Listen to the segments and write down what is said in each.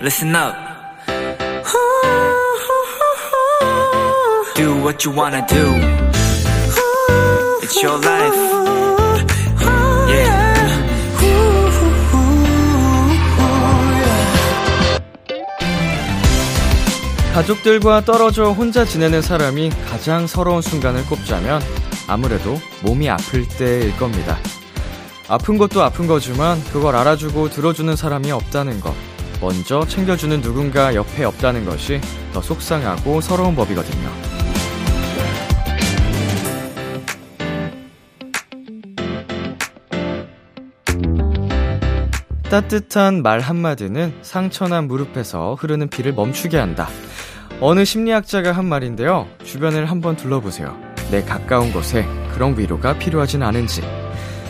listen up. Do what you wanna do. It's your life. Yeah. 가족들과 떨어져 혼자 지내는 사람이 가장 서러운 순간을 꼽자면 아무래도 몸이 아플 때일 겁니다. 아픈 것도 아픈 거지만 그걸 알아주고 들어주는 사람이 없다는 것. 먼저 챙겨주는 누군가 옆에 없다는 것이 더 속상하고 서러운 법이거든요. 따뜻한 말 한마디는 상처난 무릎에서 흐르는 피를 멈추게 한다. 어느 심리학자가 한 말인데요. 주변을 한번 둘러보세요. 내 가까운 곳에 그런 위로가 필요하진 않은지.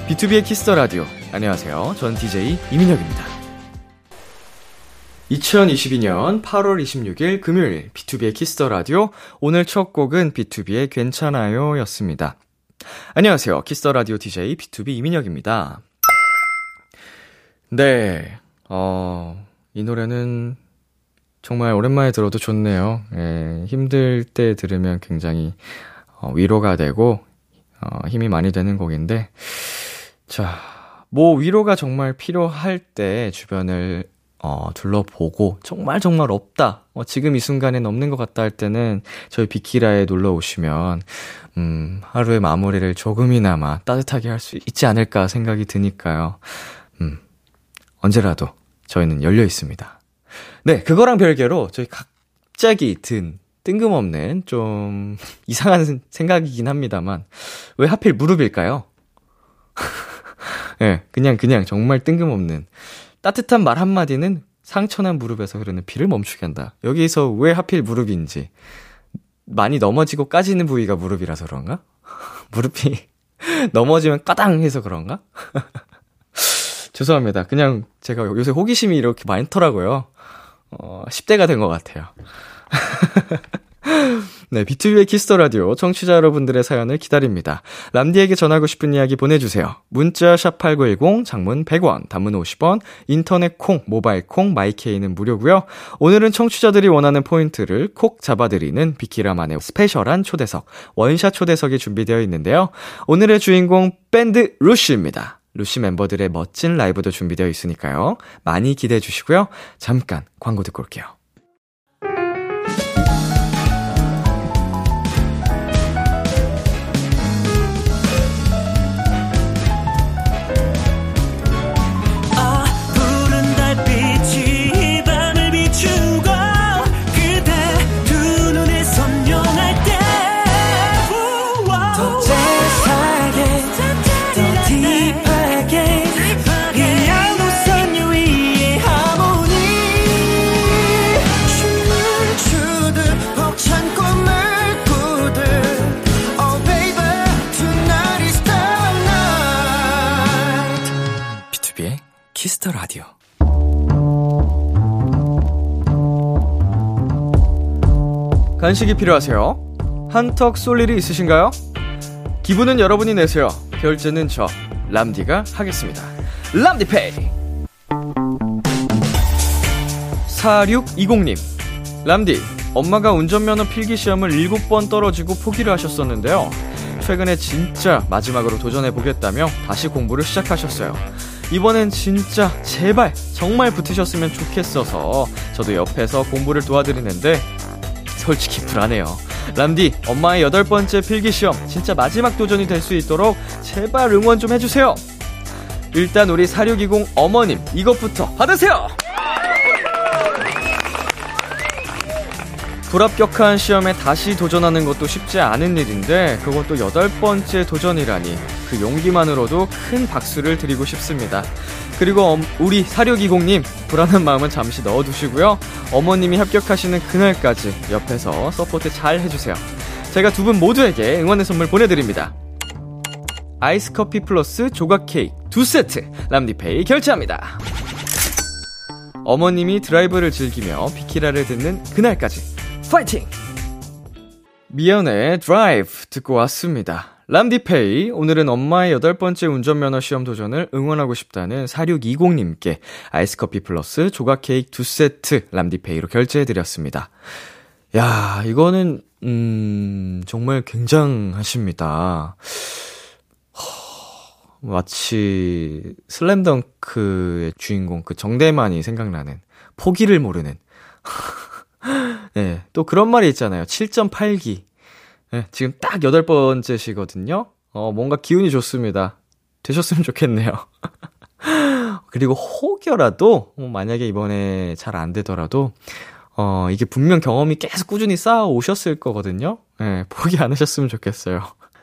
비투비의 키스 더 라디오. 안녕하세요. 전 DJ 이민혁입니다. 2022년 8월 26일 금요일 비투비의 키스 더 라디오. 오늘 첫 곡은 비투비의 괜찮아요 였습니다. 안녕하세요. 키스 더 라디오 DJ 비투비 이민혁입니다. 네. 어, 이 노래는 정말 오랜만에 들어도 좋네요. 예, 힘들 때 들으면 굉장히 어, 위로가 되고 어, 힘이 많이 되는 곡인데 자, 뭐 위로가 정말 필요할 때 주변을 어, 둘러보고 정말 정말 없다. 어, 지금 이 순간엔 없는 것 같다 할 때는 저희 비키라에 놀러 오시면 음, 하루의 마무리를 조금이나마 따뜻하게 할 수 있지 않을까 생각이 드니까요. 음, 언제라도 저희는 열려 있습니다. 네, 그거랑 별개로 저희 갑자기 든 뜬금없는 좀 이상한 생각이긴 합니다만 왜 하필 무릎일까요? 예, 네, 그냥 그냥 정말 뜬금없는 따뜻한 말 한마디는 상처난 무릎에서 흐르는 피를 멈추게 한다. 여기서 왜 하필 무릎인지 많이 넘어지고 까지는 부위가 무릎이라서 그런가? 무릎이 넘어지면 까당 해서 그런가? 죄송합니다. 그냥 제가 요새 호기심이 이렇게 많더라고요. 어, 10대가 된 것 같아요. 네, 비투비의 키스 더 라디오 청취자 여러분들의 사연을 기다립니다. 람디에게 전하고 싶은 이야기 보내주세요. 문자 샵 #8910 장문 100원, 단문 50원, 인터넷 콩, 모바일 콩, 마이케이는 무료고요. 오늘은 청취자들이 원하는 포인트를 콕 잡아드리는 비키라만의 special한 초대석, 원샷 초대석이 준비되어 있는데요. 오늘의 주인공 밴드 루시입니다. 루시 멤버들의 멋진 라이브도 준비되어 있으니까요. 많이 기대해 주시고요. 잠깐 광고 듣고 올게요. 키스 더 라디오. 간식이 필요하세요? 한턱 쏠 일이 있으신가요? 기분은 여러분이 내세요. 결제는 저 람디가 하겠습니다. 람디페이. 4620님. 람디, 엄마가 운전면허 필기 시험을 7번 떨어지고 포기를 하셨었는데요. 최근에 진짜 마지막으로 도전해 보겠다며 다시 공부를 시작하셨어요. 이번엔 진짜 제발 정말 붙으셨으면 좋겠어서 저도 옆에서 공부를 도와드리는데 솔직히 불안해요. 람디, 엄마의 여덟 번째 필기시험 진짜 마지막 도전이 될 수 있도록 제발 응원 좀 해주세요. 일단 우리 4620 어머님 이것부터 받으세요. 불합격한 시험에 다시 도전하는 것도 쉽지 않은 일인데 그것도 여덟 번째 도전이라니 그 용기만으로도 큰 박수를 드리고 싶습니다. 그리고 우리 4620님 불안한 마음은 잠시 넣어두시고요. 어머님이 합격하시는 그날까지 옆에서 support 잘 해주세요. 제가 두 분 모두에게 응원의 선물 보내드립니다. 아이스 커피 플러스 조각 케이크 두 세트 람디페이 결제합니다. 어머님이 드라이브를 즐기며 비키라를 듣는 그날까지 파이팅! 미연의 드라이브 듣고 왔습니다. 람디페이, 오늘은 엄마의 여덟 번째 운전면허 시험 도전을 응원하고 싶다는 4620님께 아이스커피 플러스 조각 케이크 두 세트 람디페이로 결제해드렸습니다. 야, 이거는, 음, 정말 굉장하십니다. 마치 슬램덩크의 주인공 그 정대만이 생각나는 포기를 모르는 네, 또 그런 말이 있잖아요. 7.8기. 네, 지금 딱 여덟 번째시거든요. 어, 뭔가 기운이 좋습니다. 되셨으면 좋겠네요. 그리고 혹여라도, 어, 만약에 이번에 잘 안 되더라도, 어, 이게 분명 경험이 계속 꾸준히 쌓아 오셨을 거거든요. 네, 포기 안 하셨으면 좋겠어요.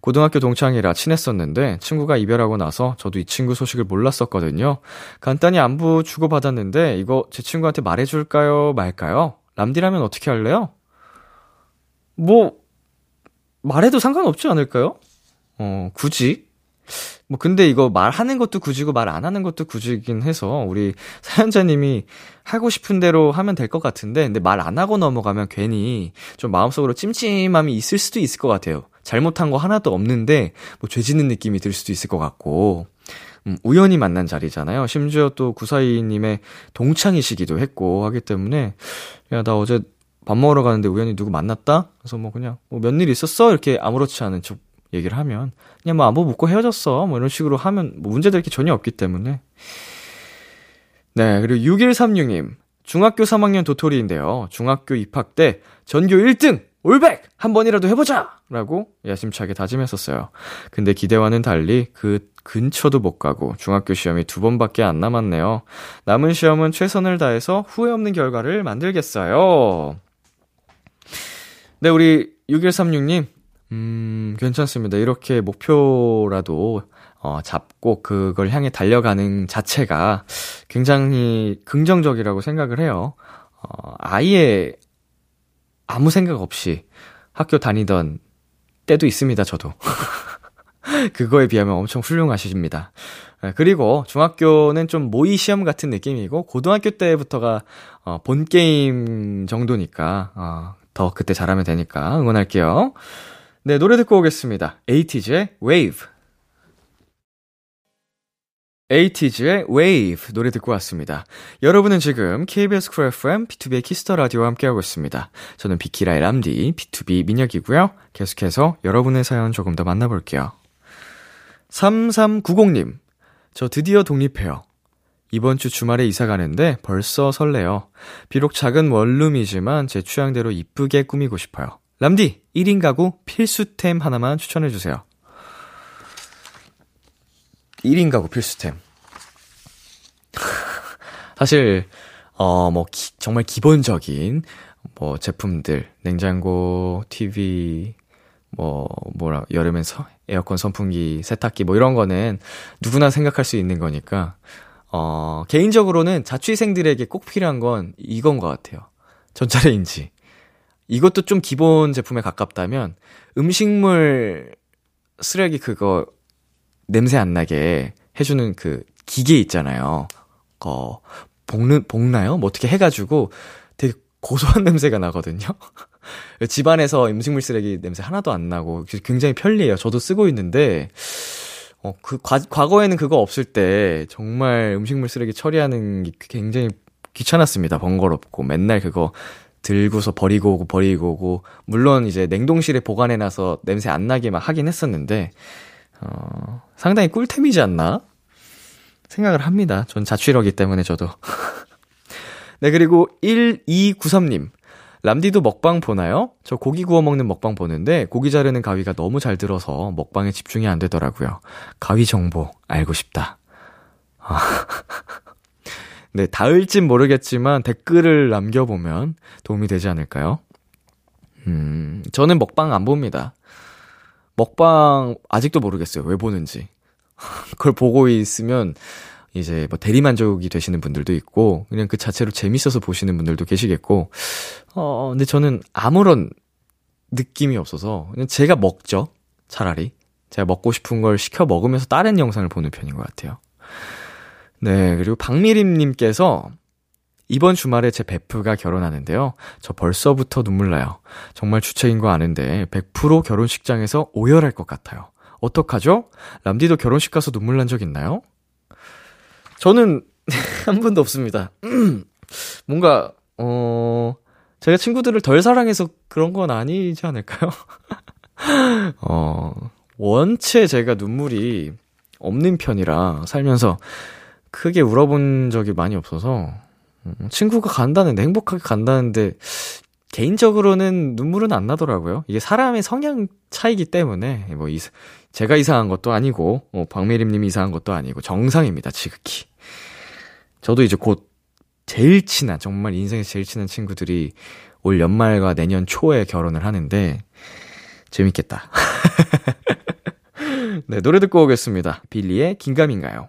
고등학교 동창이라 친했었는데 친구가 이별하고 나서 저도 이 친구 소식을 몰랐었거든요. 간단히 안부 주고받았는데 이거 제 친구한테 말해줄까요? 말까요? 람디라면 어떻게 할래요? 뭐, 말해도 상관없지 않을까요? 어, 굳이? 뭐, 근데 이거 말하는 것도 굳이고 말 안 하는 것도 굳이긴 해서 우리 사연자님이 하고 싶은 대로 하면 될 것 같은데, 근데 말 안 하고 넘어가면 괜히 좀 마음속으로 찜찜함이 있을 수도 있을 것 같아요. 잘못한 거 하나도 없는데 뭐 죄짓는 느낌이 들 수도 있을 것 같고 음, 우연히 만난 자리잖아요. 심지어 또 구사이님의 동창이시기도 했고 하기 때문에 야 나 어제 밥 먹으러 가는데 우연히 누구 만났다? 그래서 뭐 그냥 뭐 몇일 있었어? 이렇게 아무렇지 않은 척 얘기를 하면 그냥 뭐 안부 묻고 헤어졌어. 뭐 이런 식으로 하면 뭐 문제될 게 전혀 없기 때문에 네, 그리고 6136님. 중학교 3학년 도토리인데요. 중학교 입학 때 전교 1등! 올백! 한 번이라도 해보자! 라고 야심차게 다짐했었어요. 근데 기대와는 달리 그 근처도 못 가고 중학교 시험이 두 번밖에 안 남았네요. 남은 시험은 최선을 다해서 후회 없는 결과를 만들겠어요. 네, 우리 6136님, 음, 괜찮습니다. 이렇게 목표라도, 어, 잡고 그걸 향해 달려가는 자체가 굉장히 긍정적이라고 생각을 해요. 어, 아예 아무 생각 없이 학교 다니던 때도 있습니다, 저도. 그거에 비하면 엄청 훌륭하십니다. 예, 그리고 중학교는 좀 모의 시험 같은 느낌이고 고등학교 때부터가 어, 본 게임 정도니까 어, 더 그때 잘하면 되니까 응원할게요. 네, 노래 듣고 오겠습니다. 에이티즈의 Wave. 에이티즈의 Wave 노래 듣고 왔습니다. 여러분은 지금 KBS 쿨 FM 비투비의 키스 더 라디오와 함께하고 있습니다. 저는 비키라의 람디 B2B 민혁이고요. 계속해서 여러분의 사연 조금 더 만나볼게요. 3390님, 저 드디어 독립해요. 이번 주 주말에 이사 가는데 벌써 설레요. 비록 작은 원룸이지만 제 취향대로 이쁘게 꾸미고 싶어요. 람디, 1인 가구 필수템 하나만 추천해주세요. 1인 가구 필수템. 사실, 어, 뭐, 기, 정말 기본적인, 뭐, 제품들, 냉장고, TV, 뭐, 뭐라, 여름엔 서, 에어컨, 선풍기, 세탁기, 뭐, 이런 거는 누구나 생각할 수 있는 거니까, 어, 개인적으로는 자취생들에게 꼭 필요한 건 이건 것 같아요. 전자레인지. 이것도 좀 기본 제품에 가깝다면, 음식물 쓰레기 그거 냄새 안 나게 해주는 그 기계 있잖아요. 어, 볶는, 볶나요? 뭐 어떻게 해가지고 되게 고소한 냄새가 나거든요. 집안에서 음식물 쓰레기 냄새 하나도 안 나고 굉장히 편리해요. 저도 쓰고 있는데, 어, 그, 과, 과거에는 그거 없을 때 정말 음식물 쓰레기 처리하는 게 굉장히 귀찮았습니다. 번거롭고 맨날 그거 들고서 버리고 오고 버리고 오고 물론 이제 냉동실에 보관해놔서 냄새 안 나게 막 하긴 했었는데 어, 상당히 꿀템이지 않나? 생각을 합니다. 전 자취러기 때문에 저도. 네, 그리고 1293님. 람디도 먹방 보나요? 저 고기 구워 먹는 먹방 보는데 고기 자르는 가위가 너무 잘 들어서 먹방에 집중이 안 되더라고요. 가위 정보 알고 싶다. 아. 네, 닿을진 모르겠지만 댓글을 남겨보면 도움이 되지 않을까요? 음, 저는 먹방 안 봅니다. 먹방 아직도 모르겠어요. 왜 보는지. 그걸 보고 있으면 이제 뭐 대리만족이 되시는 분들도 있고, 그냥 그 자체로 재밌어서 보시는 분들도 계시겠고, 어, 근데 저는 아무런 느낌이 없어서, 그냥 제가 먹죠. 차라리. 제가 먹고 싶은 걸 시켜 먹으면서 다른 영상을 보는 편인 것 같아요. 네, 그리고 박미림 님께서 이번 주말에 제 베프가 결혼하는데요. 저 벌써부터 눈물 나요. 정말 주책인 거 아는데 100% 결혼식장에서 오열할 것 같아요. 어떡하죠? 람디도 결혼식 가서 눈물 난 적 있나요? 저는 한 번도 없습니다. 뭔가 어 제가 친구들을 덜 사랑해서 그런 건 아니지 않을까요? 어 원체 제가 눈물이 없는 편이라 살면서 크게 울어본 적이 많이 없어서 음, 친구가 간다는데 행복하게 간다는데 개인적으로는 눈물은 안 나더라고요. 이게 사람의 성향 차이기 때문에 뭐 이, 제가 이상한 것도 아니고 뭐 박미림 님이 이상한 것도 아니고 정상입니다. 지극히. 저도 이제 곧 제일 친한 정말 인생에서 제일 친한 친구들이 올 연말과 내년 초에 결혼을 하는데 재밌겠다. 네, 노래 듣고 오겠습니다. 빌리의 긴가민가요?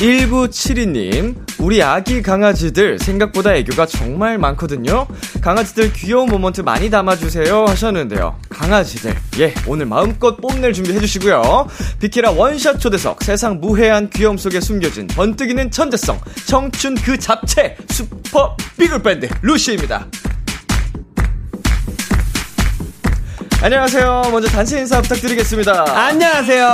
1972님, 우리 아기 강아지들 생각보다 애교가 정말 많거든요. 강아지들 귀여운 moment 많이 담아주세요 하셨는데요. 강아지들, 예, 오늘 마음껏 뽐낼 준비 해주시고요. 비키라 원샷 초대석, 세상 무해한 귀여움 속에 숨겨진 번뜩이는 천재성, 청춘 그 잡채, 슈퍼 비글밴드, 루시입니다. 안녕하세요. 먼저 단체 인사 부탁드리겠습니다. 안녕하세요.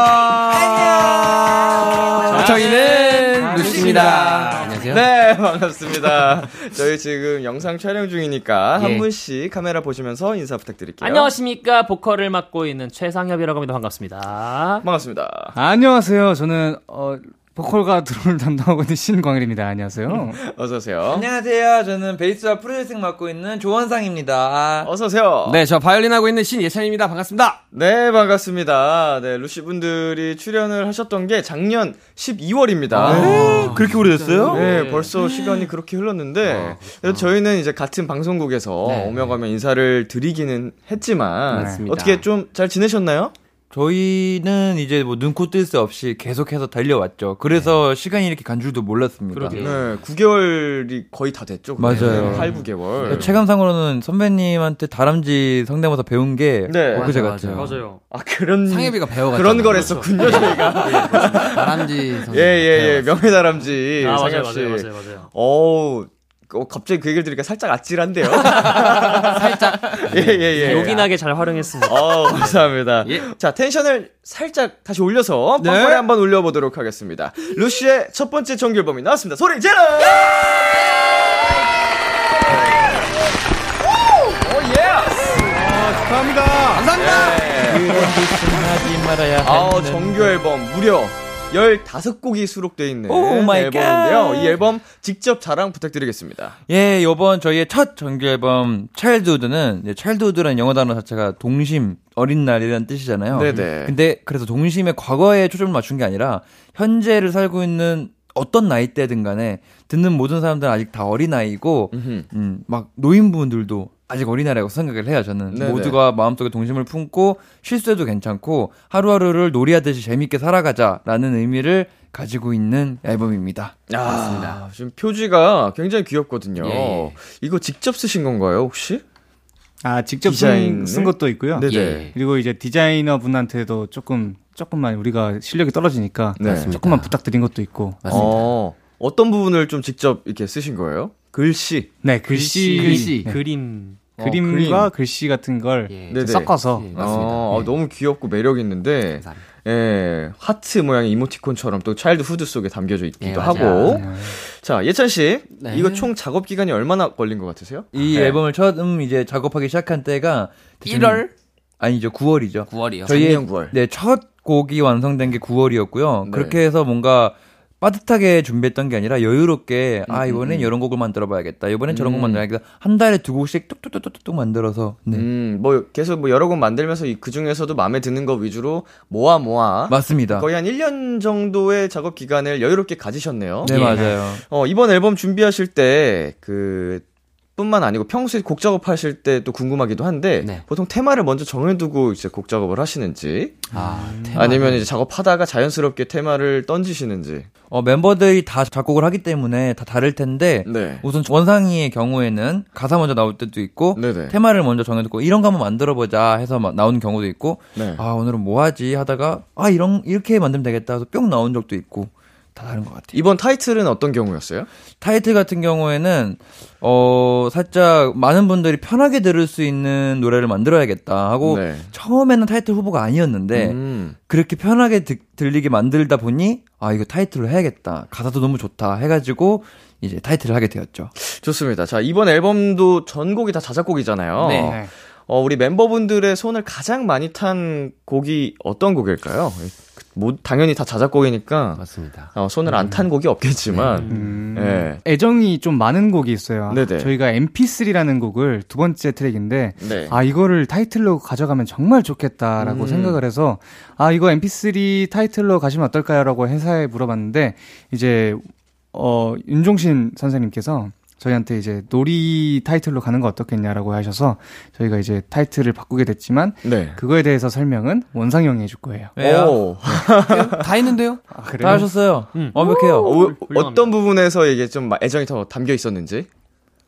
안녕. 저희는 루시입니다. 안녕하세요. 네, 반갑습니다. 저희 지금 영상 촬영 중이니까 한 예. 분씩 카메라 보시면서 인사 부탁드릴게요. 안녕하십니까. 보컬을 맡고 있는 최상엽이라고 합니다. 반갑습니다. 반갑습니다. 안녕하세요. 저는 어, 보컬과 드럼을 담당하고 있는 신광일입니다. 안녕하세요. 어서 오세요. 안녕하세요. 저는 베이스와 프로듀싱 맡고 있는 조원상입니다. 어서 오세요. 네, 저 바이올린 하고 있는 신예찬입니다. 반갑습니다. 네, 반갑습니다. 네, 루시 분들이 출연을 하셨던 게 작년 12월입니다. 그렇게 오래됐어요? 네, 벌써 시간이 그렇게 흘렀는데 그래서 저희는 이제 같은 방송국에서 오며 가며 인사를 드리기는 했지만 맞습니다. 어떻게 좀 잘 지내셨나요? 저희는 이제 뭐 눈코 뜰 새 없이 계속해서 달려왔죠. 그래서 시간이 이렇게 간 줄도 몰랐습니다. 네, 9개월이 거의 다 됐죠. 그게. 맞아요. 8, 9개월. 체감상으로는 선배님한테 다람쥐 성대모사 배운 게 네. 엊그제 같아요. 맞아요. 아, 그런 상혜비가 배워갔잖아요. 그런 걸 했었군요, 저희가. 다람쥐 성 예, 예, 예. 명예 다람쥐. 아, 맞아요. 맞아요, 맞아요, 맞아요. 어우, 어, 갑자기 그 얘기를 들으니까 살짝 아찔한데요. 살짝 예, 예, 예. 요긴하게 잘 활용했습니다. 어, 감사합니다. 예. 자, 텐션을 살짝 다시 올려서 네. 빵빠레 한번 올려보도록 하겠습니다. 루시의 첫 번째 정규 앨범이 나왔습니다. 소리 질러! 하지 말아야 아, 하는 정규 앨범 무려 15곡이 수록되어 있는 oh my 앨범인데요. God. 이 앨범 직접 자랑 부탁드리겠습니다. 예, 요번 저희의 첫 정규 앨범 Childhood는 Childhood라는 영어 단어 자체가 동심, 어린 날이라는 뜻이잖아요. 네네. 근데 그래서 동심의 과거에 초점을 맞춘 게 아니라 현재를 살고 있는 어떤 나이대든 간에 듣는 모든 사람들은 아직 다 어린아이고. 음, 막 노인분들도 아직 어린아이라고 생각을 해요, 저는. 네네. 모두가 마음속에 동심을 품고 실수해도 괜찮고 하루하루를 놀이하듯이 재밌게 살아가자라는 의미를 가지고 있는 앨범입니다. 아, 지금 표지가 굉장히 귀엽거든요. 예. 이거 직접 쓰신 건가요, 혹시? 아, 직접 디자인을? 쓴, 쓴 것도 있고요. 네네. 예. 그리고 이제 디자이너 분한테도 조금, 조금만 우리가 실력이 떨어지니까 네. 조금만 부탁드린 것도 있고. 맞습니다. 어, 어떤 부분을 좀 직접 이렇게 쓰신 거예요? 글씨. 네, 글씨, 글씨. 네. 그림. 어, 그림과 글씨 같은 걸 예. 네네. 섞어서 예, 맞습니다. 어, 예. 너무 귀엽고 매력 있는데, 감사합니다. 예, 하트 모양의 이모티콘처럼 또 차일드 후드 속에 담겨져 있기도 예, 하고. 맞아요. 네. 자, 예찬 씨, 네. 이거 총 작업 기간이 얼마나 걸린 것 같으세요? 이 네. 앨범을 처음 이제 작업하기 시작한 때가 1월? 아니죠 9월이죠. 9월이요. 저희의 작년 9월. 네, 첫 곡이 완성된 게 9월이었고요. 네. 그렇게 해서 뭔가 빠듯하게 준비했던 게 아니라 여유롭게 아 이번엔 이런 곡을 만들어 봐야겠다. 이번엔 저런 곡 만들어야겠다. 한 달에 두 곡씩 뚝뚝뚝뚝뚝 만들어서 네. 음, 뭐 계속 뭐 여러 곡 만들면서 이- 그 중에서도 마음에 드는 거 위주로 모아 모아 맞습니다. 거의 한 1년 정도의 작업 기간을 여유롭게 가지셨네요. 네 맞아요. 어, 이번 앨범 준비하실 때, 그, 뿐만 아니고 평소에 곡 작업하실 때 또 궁금하기도 한데, 네. 보통 테마를 먼저 정해두고 이제 곡 작업을 하시는지, 아, 테마. 아니면 이제 작업하다가 자연스럽게 테마를 던지시는지. 어, 멤버들이 다 작곡을 하기 때문에 다 다를 텐데 네. 우선 원상이의 경우에는 가사 먼저 나올 때도 있고 네네. 테마를 먼저 정해두고 이런 거 한번 만들어보자 해서 막 나오는 경우도 있고 네. 아 오늘은 뭐 하지 하다가 아 이런 이렇게 만들면 되겠다 해서 뿅 나온 적도 있고 다 다른 것 같아요. 이번 타이틀은 어떤 경우였어요? 타이틀 같은 경우에는 어 살짝 많은 분들이 편하게 들을 수 있는 노래를 만들어야겠다 하고 네. 처음에는 타이틀 후보가 아니었는데 음. 그렇게 편하게 드- 들리게 만들다 보니 아 이거 타이틀로 해야겠다 가사도 너무 좋다 해가지고 이제 타이틀을 하게 되었죠. 좋습니다. 자, 이번 앨범도 전곡이 다 자작곡이잖아요. 네. 어, 우리 멤버분들의 손을 가장 많이 탄 곡이 어떤 곡일까요? 뭐, 당연히 다 자작곡이니까, 맞습니다. 어, 손을 안탄 곡이 없겠지만, 음, 예. 애정이 좀 많은 곡이 있어요. 네네. 저희가 MP3라는 곡을 두 번째 트랙인데 네. 아 이거를 타이틀로 가져가면 정말 좋겠다라고 음. 생각을 해서 아 이거 MP3 타이틀로 가시면 어떨까요 라고 회사에 물어봤는데 이제 어 윤종신 선생님께서 저희한테 이제 놀이 타이틀로 가는 거 어떻겠냐라고 하셔서 저희가 이제 타이틀을 바꾸게 됐지만 네. 그거에 대해서 설명은 원상 형이 해줄 거예요. 오. 다 했는데요? 아, 다 하셨어요. 음. 완벽해요. 어, 훌륭합니다. 어떤 부분에서 이게 좀 애정이 더 담겨 있었는지?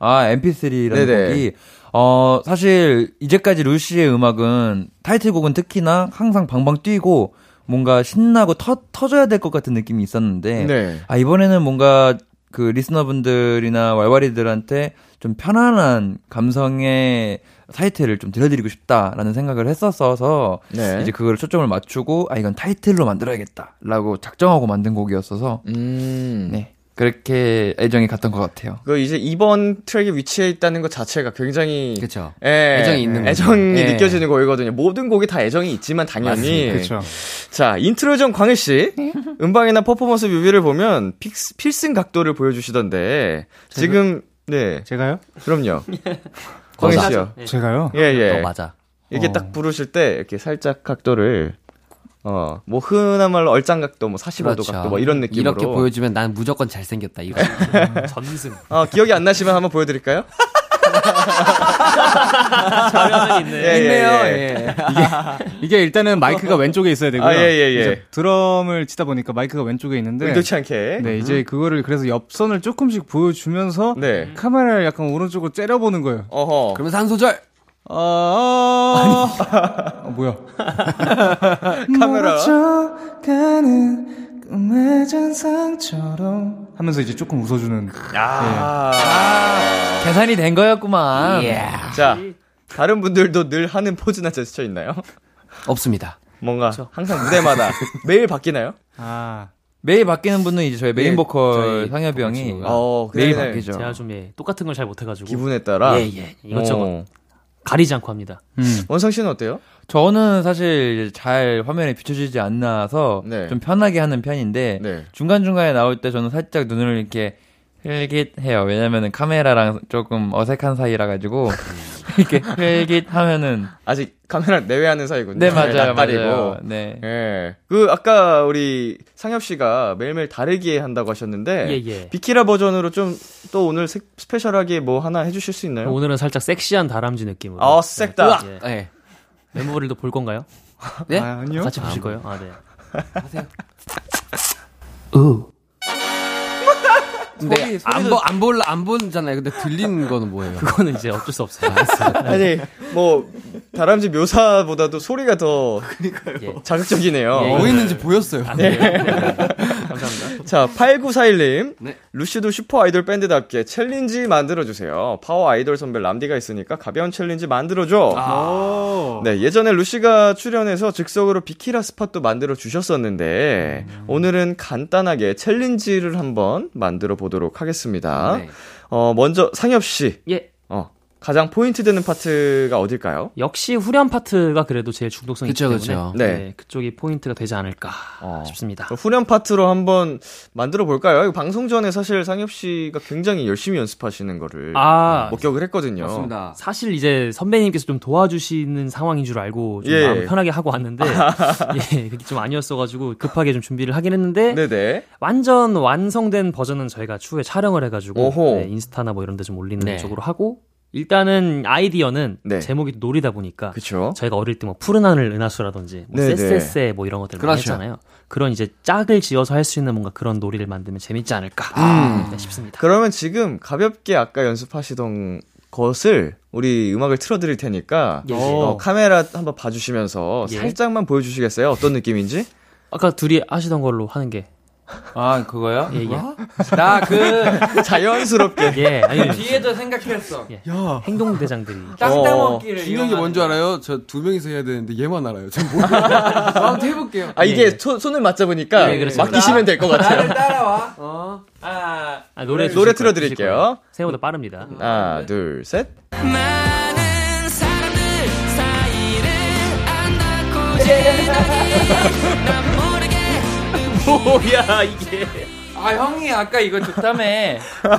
아, MP3라는 네네. 곡이, 어, 사실, 이제까지 루시의 음악은, 타이틀곡은 특히나 항상 방방 뛰고, 뭔가 신나고 터, 터져야 될 것 같은 느낌이 있었는데, 네. 아, 이번에는 뭔가, 그, 리스너분들이나 왈왈이들한테 좀 편안한 감성의 타이틀을 좀 들려드리고 싶다라는 생각을 했었어서, 네. 이제 그걸 초점을 맞추고, 아, 이건 타이틀로 만들어야겠다라고 작정하고 만든 곡이었어서, 음. 네. 그렇게 애정이 갔던 것 같아요. 그 이제 2번 트랙에 위치해 있다는 것 자체가 굉장히 그쵸. 예, 애정이 있는 거죠. 애정이 예. 느껴지는 곡이거든요. 모든 곡이 다 애정이 있지만 당연히 그렇죠. 자 인트로 전 광일 씨 음방이나 퍼포먼스 뮤비를 보면 픽스, 필승 각도를 보여주시던데 지금 네 제가요? 그럼요 광희 맞아. 씨요 제가요? 예예 어, 맞아. 이렇게 어. 딱 부르실 때 이렇게 살짝 각도를 어 뭐 흔한 말로 얼짱 각도 뭐 45도 각도 뭐 이런 느낌으로 그렇죠. 이렇게 보여주면 난 무조건 잘생겼다, 이거. 전승. 어 기억이 안 나시면 한번 보여드릴까요? 자료는 있네. 예, 예, 있네요, 예. 예. 이게 일단은 마이크가 왼쪽에 있어야 되고요. 아, 예, 예, 예. 드럼을 치다 보니까 마이크가 왼쪽에 있는데 의도치 않게 네, 이제 그거를 그래서 옆선을 조금씩 보여주면서 네. 카메라를 약간 오른쪽으로 째려보는 거예요. 어허 그러면서 한 소절! 아, 아, 뭐야? 카메라. 가는 꿈의 잔상처럼 하면서 이제 조금 웃어주는. 아. 계산이 된 거였구만. 자, 다른 분들도 늘 하는 포즈나 제스처 있나요? 없습니다. 뭔가 항상 무대마다 매일 바뀌나요? 아, 매일 바뀌는 분은 이제 저희 메인 네, 보컬 상엽이 형이. 어, 매일 그래. 바뀌죠. 제가 좀 예, 똑같은 걸 잘 못해가지고 기분에 따라. 예, 예. 이것저것 어. 가리지 않고 합니다. 음. 원성 씨는 어때요? 저는 사실 잘 화면에 비춰지지 않나서 네. 좀 편하게 하는 편인데 네. 중간 중간에 나올 때 저는 살짝 눈을 이렇게 흘깃해요. 왜냐면은 카메라랑 조금 어색한 사이라 가지고 이렇게 흘깃하면은 아직 카메라 내외하는 사이군요. 네 맞아요 낯가리고. 맞아요. 네. 예. 그 아까 우리 상엽 씨가 매일매일 다르게 한다고 하셨는데 예, 예. 비키라 버전으로 좀 또 오늘 스- 스페셜하게 뭐 하나 해주실 수 있나요? 오늘은 살짝 섹시한 다람쥐 느낌으로. 아, 섹다. 예. 네. 멤버들도 볼 건가요? 네? 아, 아니요. 같이 보실 거예요? 아, 네. 근데 안, 보, 안 볼, 안 보잖아요. 근데 들리는 거는 뭐예요? 그거는 이제 어쩔 수 없어요. 아니 뭐 다람쥐 묘사보다도 소리가 더 예. 자극적이네요. 예, 뭐 있는지 보였어요. 감사합니다. 자, 8941님. 네. 루시도 슈퍼 아이돌 밴드답게 챌린지 만들어주세요. 파워 아이돌 선배 람디가 있으니까 가벼운 챌린지 만들어줘. 네, 예전에 루시가 출연해서 즉석으로 비키라 스팟도 만들어 주셨었는데, 오늘은 간단하게 챌린지를 한번 만들어 보도록 하겠습니다. 네. 어, 먼저 상엽씨. 예. 어, 가장 포인트 되는 파트가 어딜까요? 역시 후렴 파트가 그래도 제일 중독성이 있기 그쵸, 때문에 그쵸. 네. 네. 그쪽이 포인트가 되지 않을까 어. 싶습니다. 후렴 파트로 한번 만들어 볼까요? 방송 전에 사실 상엽 씨가 굉장히 열심히 연습하시는 거를 아 목격을 했거든요. 맞습니다. 사실 이제 선배님께서 좀 도와주시는 상황인 줄 알고 좀 예. 마음 편하게 하고 왔는데 예 그게 좀 아니었어가지고 급하게 좀 준비를 하긴 했는데 네네. 완전 완성된 버전은 저희가 추후에 촬영을 해가지고. 네, 인스타나 뭐 이런 데 좀 올리는 네. 쪽으로 하고 일단은 아이디어는 네. 제목이 놀이다 보니까 그쵸. 저희가 어릴 때 뭐 푸른 하늘 은하수라든지 뭐 네네. 쎄쎄쎄 뭐 이런 것들 많이 그렇죠. 했잖아요. 그런 이제 짝을 지어서 할 수 있는 뭔가 그런 놀이를 만들면 재밌지 않을까 음. 네, 싶습니다. 그러면 지금 가볍게 아까 연습하시던 것을 우리 음악을 틀어드릴 테니까 예, 예. 어, 카메라 한번 봐주시면서 예. 살짝만 보여주시겠어요? 어떤 느낌인지? 아까 둘이 하시던 걸로 하는 게 아, 그거요? 예, 예. 나 그 자연스럽게. 예, 아니 뒤에도 생각했어. 예. 야. 행동 대장들이 땅 어. 따먹기를. 중요한 게 뭔지 알아요? 저 두 명이서 해야 되는데 얘만 알아요. 전 몰라요. 한번 해볼게요. 아 이게 예. 손, 손을 맞잡으니까 예, 그렇습니다. 맡기시면 될 것 같아요. 나를 따라와. 어. 아, 아, 노래 노래 주실 거예요, 틀어드릴게요. 생각보다 빠릅니다. 하나, 둘, 셋. 뭐야 이게 아 형이 아까 이거 좋다며.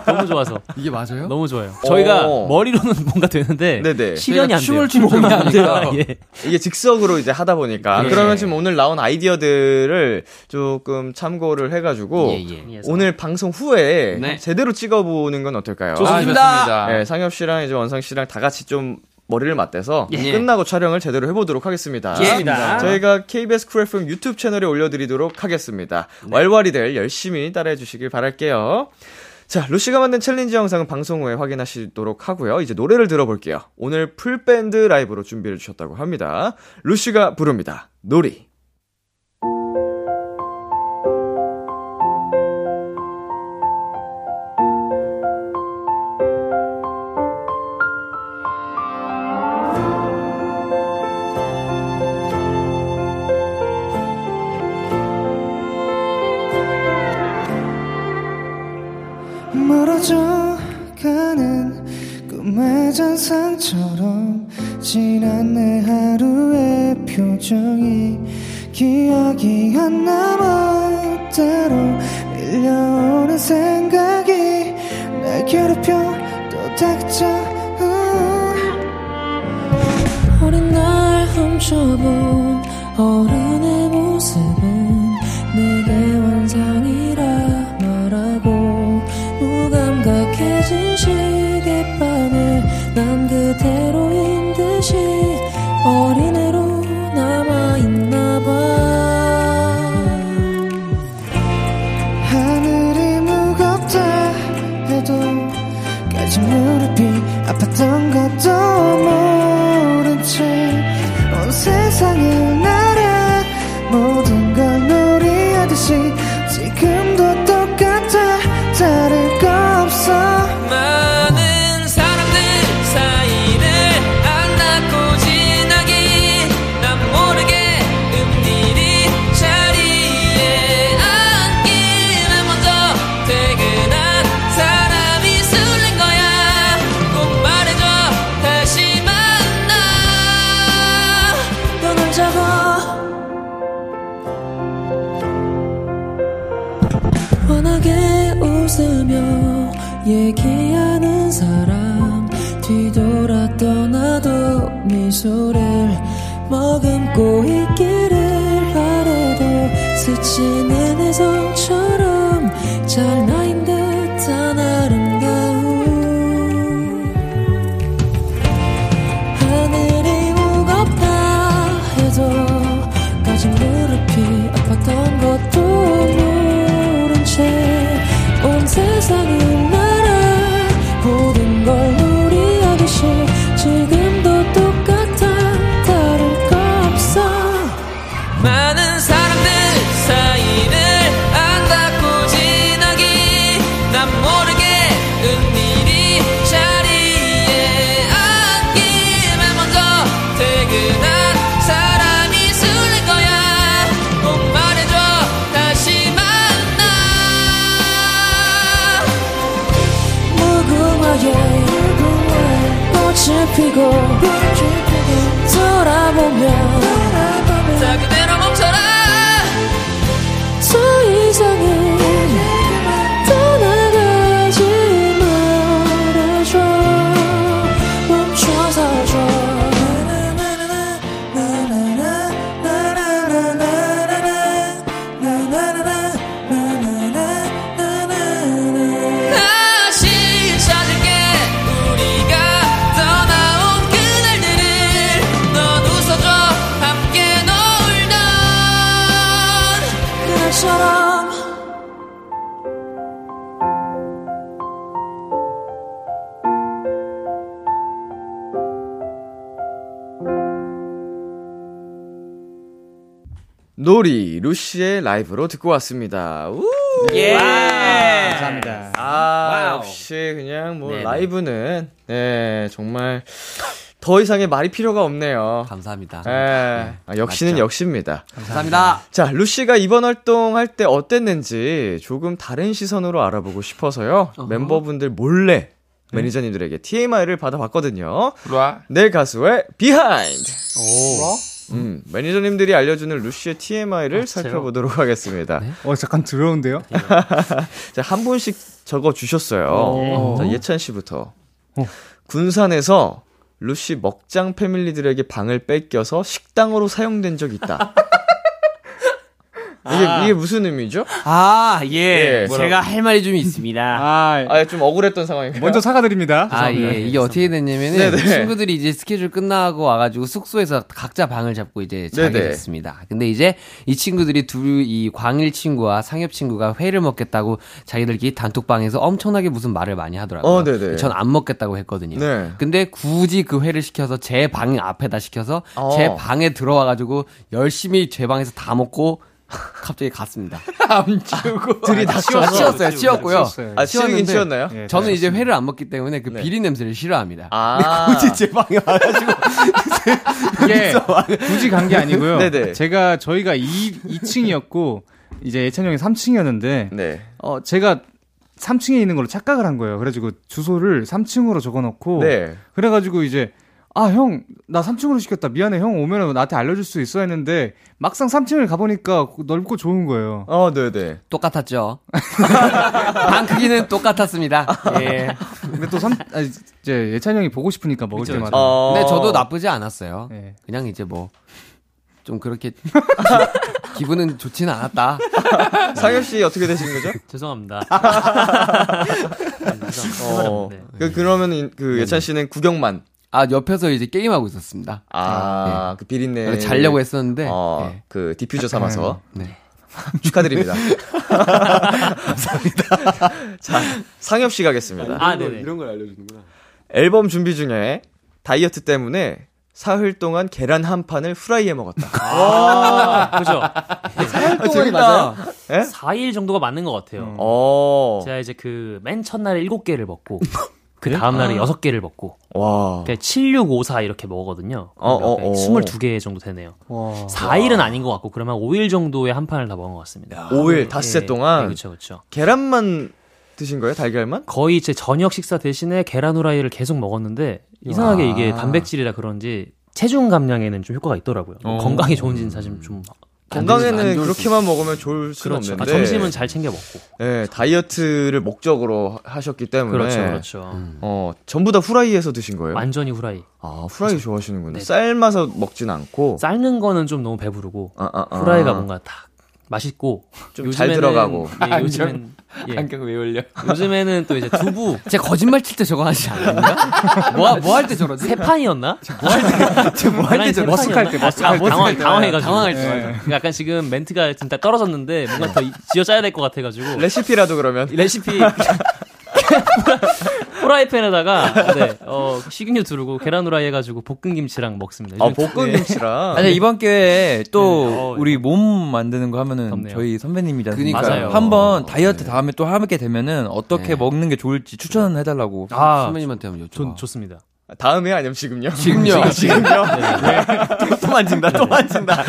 너무 좋아서 이게 맞아요? 너무 좋아요. 저희가 오. 머리로는 뭔가 되는데 네네. 실현이 안 돼요. 춤을 추는 게 아니라. 예. 이게 즉석으로 이제 하다 보니까 예. 그러면 지금 오늘 나온 아이디어들을 조금 참고를 해가지고 예, 예. 오늘 방송 후에 네. 제대로 찍어보는 건 어떨까요? 좋습니다. 네, 상엽 씨랑 이제 원상 씨랑 다 같이 좀 머리를 맞대서 예. 끝나고 촬영을 제대로 해보도록 하겠습니다. 좋습니다. 저희가 KBS 쿨 FM 유튜브 채널에 올려드리도록 하겠습니다. 왈왈이들 열심히 따라해 주시길 바랄게요. 자, 루시가 만든 챌린지 영상은 방송 후에 확인하시도록 하고요. 이제 노래를 들어볼게요. 오늘 full band 라이브로 준비해 주셨다고 합니다. 루시가 부릅니다. 놀이. 잔상처럼 지난 내 하루의 표정이 기억이 안 남아 때로 밀려오는 생각이 날 괴롭혀 또 닥쳐. 어린 날 훔쳐본 어른의 지피고 돌아보면 다 그대로 멈춰라. 더 이상은 놀이 루시의 라이브로 듣고 왔습니다. 우! 예. 감사합니다. 아, 역시 그냥 뭐 네네. 라이브는 네, 정말 더 이상의 말이 필요가 없네요. 감사합니다. 예. 아, 역시는 맞죠. 역시입니다. 감사합니다. 자, 루시가 이번 활동할 때 어땠는지 조금 다른 시선으로 알아보고 싶어서요. 멤버분들 몰래 매니저님들에게 TMI를 받아봤거든요. 라 내 가수의 behind. 음, 매니저님들이 알려주는 루시의 TMI를 살펴보도록 하겠습니다. 어, 잠깐 들어온데요? 자, 한 분씩 적어 주셨어요. 오. 자, 예찬 씨부터. 어. 군산에서 루시 먹장 패밀리들에게 방을 뺏겨서 식당으로 사용된 적 있다. 이게, 이게 무슨 의미죠? 아, 예. 예, 제가 할 말이 좀 있습니다. 아, 아, 좀 억울했던 상황인가요? 먼저 사과드립니다. 아, 예. 이게 어떻게 됐냐면은 네네. 친구들이 이제 스케줄 끝나고 와가지고 숙소에서 각자 방을 잡고 이제 자게 네네. 됐습니다. 근데 이제 이 친구들이 둘 이 광일 친구와 상엽 친구가 회를 먹겠다고 자기들끼리 단톡방에서 엄청나게 무슨 말을 많이 하더라고요. 어, 네네. 전안 먹겠다고 했거든요. 네. 근데 굳이 그 회를 시켜서 제 방 앞에다 시켜서 어. 제 방에 들어와가지고 열심히 제 방에서 다 먹고 갑자기 갔습니다. 들이 다 치웠, 치웠어요. 치웠고요. 아, 치우긴 치웠나요? 예, 저는 이제 회를 안 먹기 때문에 그 네. 비린 냄새를 싫어합니다. 아. 굳이 제 방에 와가지고 이게 굳이 간 게 아니고요. 네네. 제가 저희가 2, 2층이었고 이제 예찬 형이 3층이었는데 네. 어 제가 3층에 있는 걸로 착각을 한 거예요. 그래가지고 주소를 3층으로 적어놓고 네. 그래가지고 이제 아 형 나 3층으로 시켰다 미안해 형 오면 나한테 알려줄 수 있어 했는데 막상 3층을 가보니까 넓고 좋은 거예요. 어, 네네. 똑같았죠. 방 크기는 똑같았습니다. 예. 근데 또 삼, 아, 이제 예찬 형이 보고 싶으니까 먹을 때마다. 어. 근데 저도 나쁘지 않았어요. 네. 그냥 이제 뭐 좀 그렇게 기분은 좋지는 않았다. 상엽 씨 어떻게 되신 거죠? 죄송합니다. 어. 네. 그, 그러면 그 예찬 씨는 구경만. 아 옆에서 이제 게임 하고 있었습니다. 아, 그 비린내. 자려고 했었는데. 어, 예. 그 디퓨저 삼아서 네. 축하드립니다. 감사합니다. 자, 상엽 씨 가겠습니다. 아, 네네. 걸 알려주는구나. 앨범 준비 중에 다이어트 때문에 사흘 동안 계란 한 판을 후라이해 먹었다. 아, 그죠. 아, 재밌다. 예? 4일 정도가 맞는 것 같아요. 어. 제가 이제 그 맨 첫날에 7개를 먹고 그 다음 날에 6개를 먹고 와. 그냥 7, 6, 5, 4 이렇게 먹거든요. 어, 어, 어. 22개 정도 되네요. 4일은 아닌 것 같고 그러면 5일 정도에 한 판을 다 먹은 것 같습니다. 5일 닷새 예, 동안 네, 그렇죠, 그렇죠. 계란만 드신 거예요? 달걀만? 거의 제 저녁 식사 대신에 계란 후라이를 계속 먹었는데 이상하게 이게 단백질이라 그런지 체중 감량에는 좀 효과가 있더라고요. 건강에 좋은지는 사실 좀 건강에는 그렇게만 먹으면 좋을 수는 그렇죠. 없는데. 아, 점심은 잘 챙겨 먹고. 네, 다이어트를 목적으로 하셨기 때문에. 그렇죠, 그렇죠. 어, 전부 다 후라이에서 드신 거예요? 완전히 후라이. 아, 후라이 좋아하시는군요. 네. 삶아서 먹진 않고. 삶는 거는 좀 너무 배부르고 아, 아, 아. 후라이가 뭔가 딱 맛있고 좀잘 요즘에는- 들어가고. 예, 요즘엔 예. 안경 왜 올려? 요즘에는 또 이제 두부 제가 거짓말 칠 때 저거 하지 않았나? 뭐, 뭐 할 때 저러지? 세 판이었나? 뭐할 때 저러지? 머쓱할 때, 머쓱할 때. 당황, 당황해가지고. 당황할 때. 그러니까 약간 지금 멘트가 진짜 떨어졌는데 뭔가 더 이- 지어 짜야 될 것 같아가지고 레시피라도 그러면. 레시피 프라이팬에다가 네, 어, 식용유 두르고 계란 후라이 해가지고 볶은 김치랑 먹습니다. 아, 요즘 볶음김치랑. 아니 이번 기회에 또 네, 어, 우리 몸 만드는 거 하면은 덥네요. 저희 선배님이잖아요. 그러니까요. 한번 다이어트 다음에 또 하게 되면은 어떻게 네. 먹는 게 좋을지 추천해 달라고. 아, 선배님한테 한번 여쭤봐. 좋, 좋습니다. 다음에 아니면 지금요? 지금요. 지금요? 또 만진다, 또 만진다.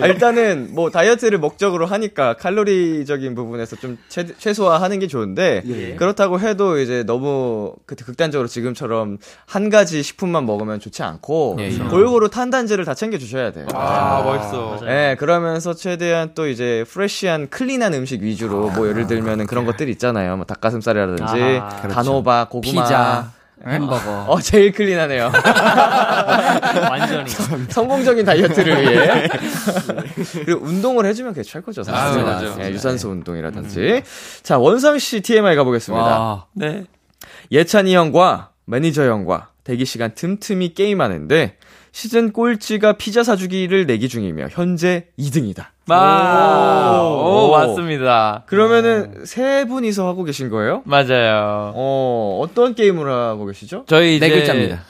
아, 일단은 뭐 다이어트를 목적으로 하니까 칼로리적인 부분에서 좀 최, 최소화하는 게 좋은데 예. 그렇다고 해도 이제 너무 그 극단적으로 지금처럼 한 가지 식품만 먹으면 좋지 않고 예, 예. 골고루 탄단지를 다 챙겨 주셔야 돼요. 아, 멋있어. 네, 그러면서 최대한 또 이제 fresh한 clean한 음식 위주로 뭐 예를 들면은 그런 것들 있잖아요. 뭐 닭가슴살이라든지 아, 그렇죠. 단호박, 고구마, 피자, 햄버거. 어 제일 clean하네요. 완전히. 성공적인 다이어트를 위해 그리고 운동을 해주면 괜찮을 거죠. 사실. 아, 맞아. 예, 유산소 운동이라든지. 자 원상 씨 TMI 가보겠습니다. 와. 네. 예찬이 형과 매니저 형과 대기 시간 틈틈이 게임하는데 시즌 꼴찌가 피자 사주기를 내기 중이며 현재 2등이다. 마, 오. 오, 맞습니다. 그러면은 세 분이서 하고 계신 거예요? 맞아요. 어 어떤 게임을 하고 계시죠? 저희 네 이제 글자입니다.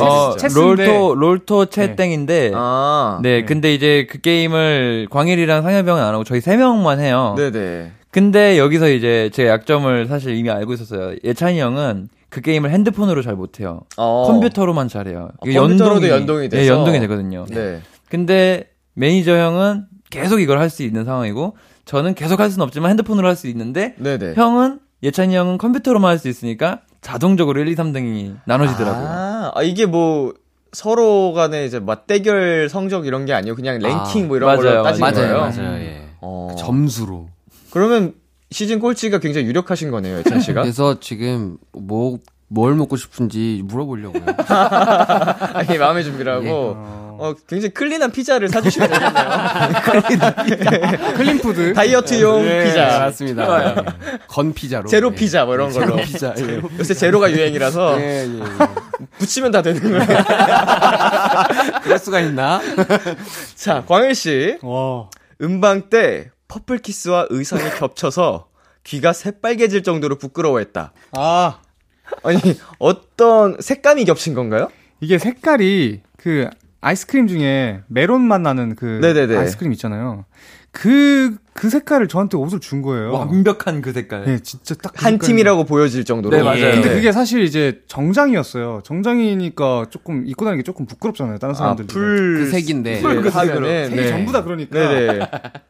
어, 체스인데. 롤토 롤토 체땡인데 아, 네, 근데 이제 그 게임을 광일이랑 상엽형은 안 하고 저희 세 명만 해요. 네네. 근데 여기서 이제 제 약점을 사실 이미 알고 있었어요. 예찬이 형은 그 게임을 핸드폰으로 잘 못해요. 어. 컴퓨터로만 잘해요. 어, 컴퓨터로도 연동이 돼서? 네, 연동이 되거든요. 네. 근데 매니저 형은 계속 이걸 할 수 있는 상황이고 저는 계속 할 수는 없지만 핸드폰으로 할 수 있는데 네네. 형은 예찬이 형은 컴퓨터로만 할 수 있으니까 자동적으로 1, 2, 3등이 나눠지더라고요. 아, 아, 이게 뭐 서로 간에 이제 맞대결 성적 이런 게 아니고 그냥 랭킹 아, 뭐 이런 맞아요, 걸로 따지는 맞아요, 거예요. 맞아요. 예. 어. 점수로. 그러면 시즌 꼴찌가 굉장히 유력하신 거네요, 예찬 씨가. 그래서 지금 뭐, 뭘 먹고 싶은지 물어보려고요. 아니 마음의 준비를 하고 어, 굉장히 clean한 피자를 사주시면 되겠네요. clean food. 다이어트용 예, 피자, 맞습니다. 예. 비건 피자로. 제로 예. 피자 뭐 이런 걸로. 제로 피자. 예. 요새 제로가 유행이라서 예, 예, 예. 붙이면 다 되는 거예요. 그럴 수가 있나? 자, 광일 씨 와. 음방 때 퍼플 키스와 의상이 겹쳐서 귀가 새빨개질 정도로 부끄러워했다. 아, 아니 어떤 색감이 겹친 건가요? 이게 색깔이 그 아이스크림 중에 메론 맛 나는 그 네네네. 아이스크림 있잖아요. 그, 그 색깔을 저한테 옷을 준 거예요. 완벽한 그 색깔. 네, 진짜 딱그 한 색깔이- 팀이라고 보여질 정도로. 네, 맞아요. 근데 네. 그게 사실 이제 정장이었어요. 정장이니까 조금 입고 다니는 게 조금 부끄럽잖아요. 다른 아, 사람들. 풀그 색인데. 네, 하면은 색이 네. 전부 다 그러니까. 네네.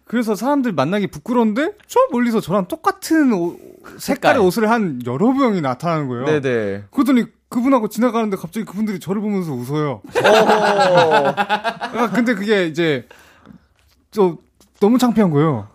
그래서 사람들 만나기 부끄러운데 저 멀리서 저랑 똑같은 옷- 색깔의 옷을 한 여러 명이 나타나는 거예요. 네네. 그러더니 그분하고 지나가는데 갑자기 그분들이 저를 보면서 웃어요. 어. 아, 근데 그게 이제 저 너무 창피한 거예요.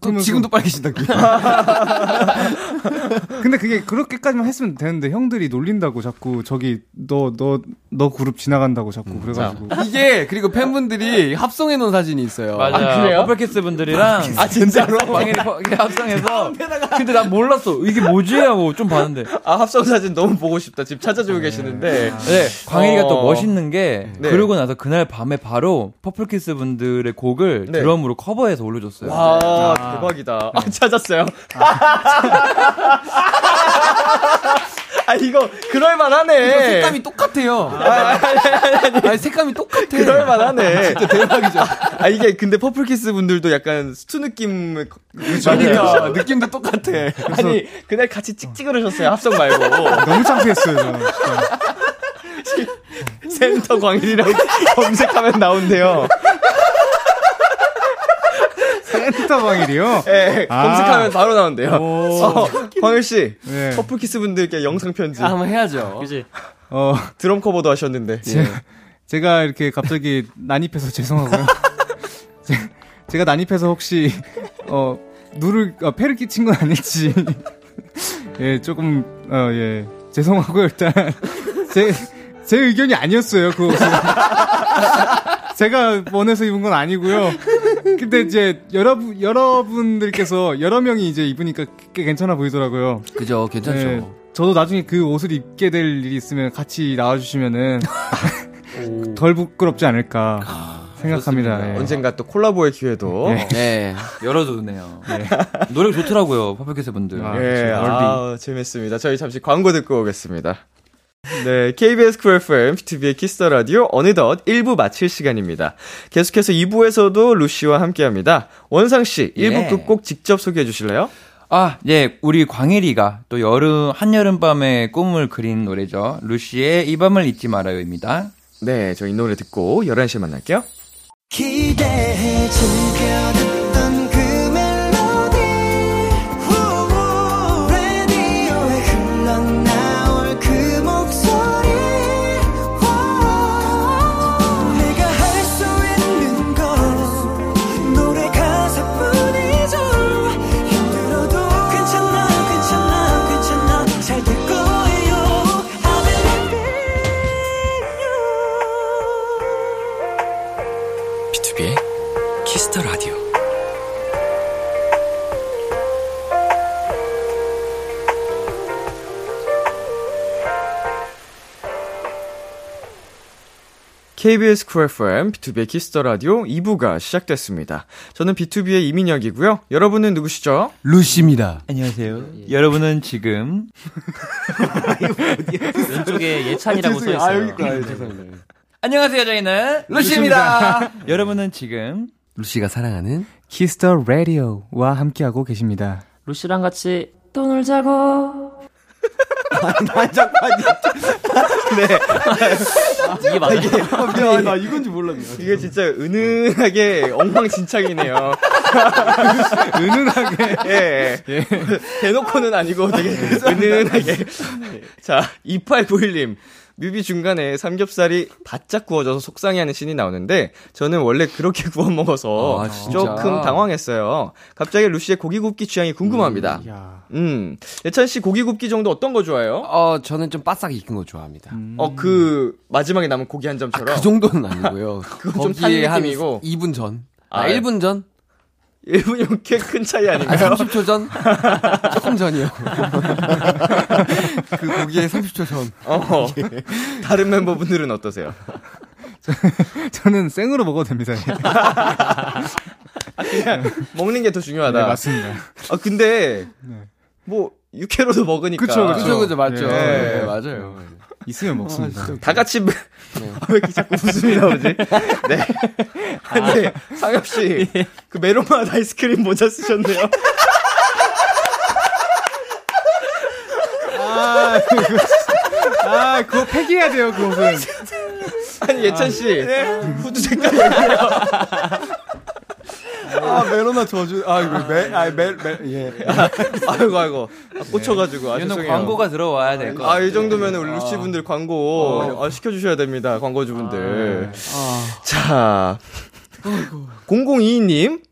그러면서- 지금도 빨개진다. 귀. 근데 그게 그렇게까지만 했으면 되는데 형들이 놀린다고 자꾸 저기 너 너너 그룹 지나간다고 자꾸 그래가지고 이게 그리고 팬분들이 합성해 놓은 사진이 있어요. 맞아요. 아, 그래요? 퍼플키스 분들이랑 아 진짜로? 합성해서 근데 난 몰랐어. 이게 뭐지 하고 좀 봤는데 아 합성 사진 너무 보고 싶다. 지금 찾아주고 계시는데. 네, 광일이가 어. 또 멋있는 게 네. 그러고 나서 그날 밤에 바로 퍼플키스 분들의 곡을 네. 드럼으로 커버해서 올려줬어요. 와 대박이다. 아 찾았어요. 아 이거 그럴 만하네. 색감이 똑같아요. 아니, 색감이 똑같아. 그럴 만하네. 진짜 대박이죠. 아 이게 근데 퍼플키스 분들도 약간 스투 느낌을 그러니까 느낌도 똑같아. 아니 그날 같이 찍지 그러셨어요 합성 말고 너무 창피했어요. 저는. 센터 광일이라고 검색하면 나온대요. 센터 광일이요. 예, 아. 검색하면 바로 나온대요. 오. 어, 광일 씨, 네. 퍼플키스 분들께 영상 편지. 아, 한번 해야죠. 그지? 어 드럼 커버도 하셨는데. 제가 이렇게 갑자기 난입해서 죄송하고요. 제- 제가 난입해서 혹시 어 누를 어, 폐를 끼친 건 아닐지 예 조금 어 예 죄송하고요 일단 제 제 의견이 아니었어요 그 옷은 제가 원해서 입은 건 아니고요. 근데 이제 여러분 여러분들께서 여러 명이 이제 입으니까 꽤 괜찮아 보이더라고요. 그죠, 괜찮죠. 예, 저도 나중에 그 옷을 입게 될 일이 있으면 같이 나와주시면은 덜 부끄럽지 않을까 생각합니다. 예. 언젠가 또 콜라보의 기회도. 예. 네. 열어주네요. 노래 좋더라고요, 퍼플키스 분들. 아, 예, 아, 재밌습니다. 저희 잠시 광고 듣고 오겠습니다. 네, KBS 쿨 FM, 비투비의 키스 더 라디오 어느덧 1부 마칠 시간입니다. 계속해서 2부에서도 루시와 함께 합니다. 원상 씨, 1부 예. 끝곡 직접 소개해 주실래요? 아, 예, 우리 광일이가 또 여름, 한여름밤의 꿈을 그린 노래죠. 루시의 이 밤을 잊지 말아요입니다. 네, 저이 노래 듣고 11시에 만날게요. 기대해 즐겨 KBS 쿨 FM, 비투비의 키스 더 라디오 2부가 시작됐습니다. 저는 비투비의 이민혁이고요. 여러분은 누구시죠? 루시입니다. 안녕하세요. 여러분은 지금 왼쪽에 예찬이라고 써 있어요. 안녕하세요. 저희는 루시입니다. 여러분은 지금 루시가 사랑하는 키스 더 라디오와 함께하고 계십니다. 루시랑 같이 또 놀자고. 이게 맞아요. 아, 나 이건지 몰랐네. 이게 진짜 은은하게 엉망진창이네요. 은은하게. 예, 예. 대놓고는 아니고 되게 은은하게. 자, 2891님. 뮤비 중간에 삼겹살이 바짝 구워져서 속상해하는 씬이 나오는데 저는 원래 그렇게 구워 먹어서 아? 조금 당황했어요. 갑자기 루시의 고기 굽기 취향이 궁금합니다. 야. 음, 예찬 씨 고기 굽기 정도 어떤 거 좋아해요? 어 저는 좀 바싹 익힌 거 좋아합니다. 어, 그 마지막에 남은 고기 한 아, 점처럼. 그 정도는 아니고요. 그건 좀탄 느낌이고. 2분 전. 아, 아, 1분 전? 1분이면 꽤 큰 차이 아, 아닌가요? 30초 전? 조금 전이요. 그 고기에 30초 전. 어, 다른 멤버분들은 어떠세요? 저 는 생으로 먹어도 됩니다. 먹는 게 더 중요하다. 네, 맞습니다. 아, 근데, 뭐, 육회로도 먹으니까. 그쵸, 그쵸. 그죠, 맞죠. 네. 네, 맞아요. 있으면 먹습니다. 다 같이, 왜 이렇게 자꾸 웃음이 나오지? 네. 근데, 상엽씨, 그 메론맛 아이스크림 모자 쓰셨네요. 아, 그거 폐기해야 돼요, 그것은. 아니, 예찬씨, 후드 색깔이 예뻐요. 아, 메로나 저주, 아, 이거 멜, 아, 멜, 멜, 예. 아이고, 아이고. 아, 꽂혀가지고. 아, 이거는 죄송해요. 광고가 들어와야 될것 아, 같아요. 이 정도면 우리 루시 분들 광고 아, 시켜주셔야 됩니다. 광고주분들. 자, 0022님.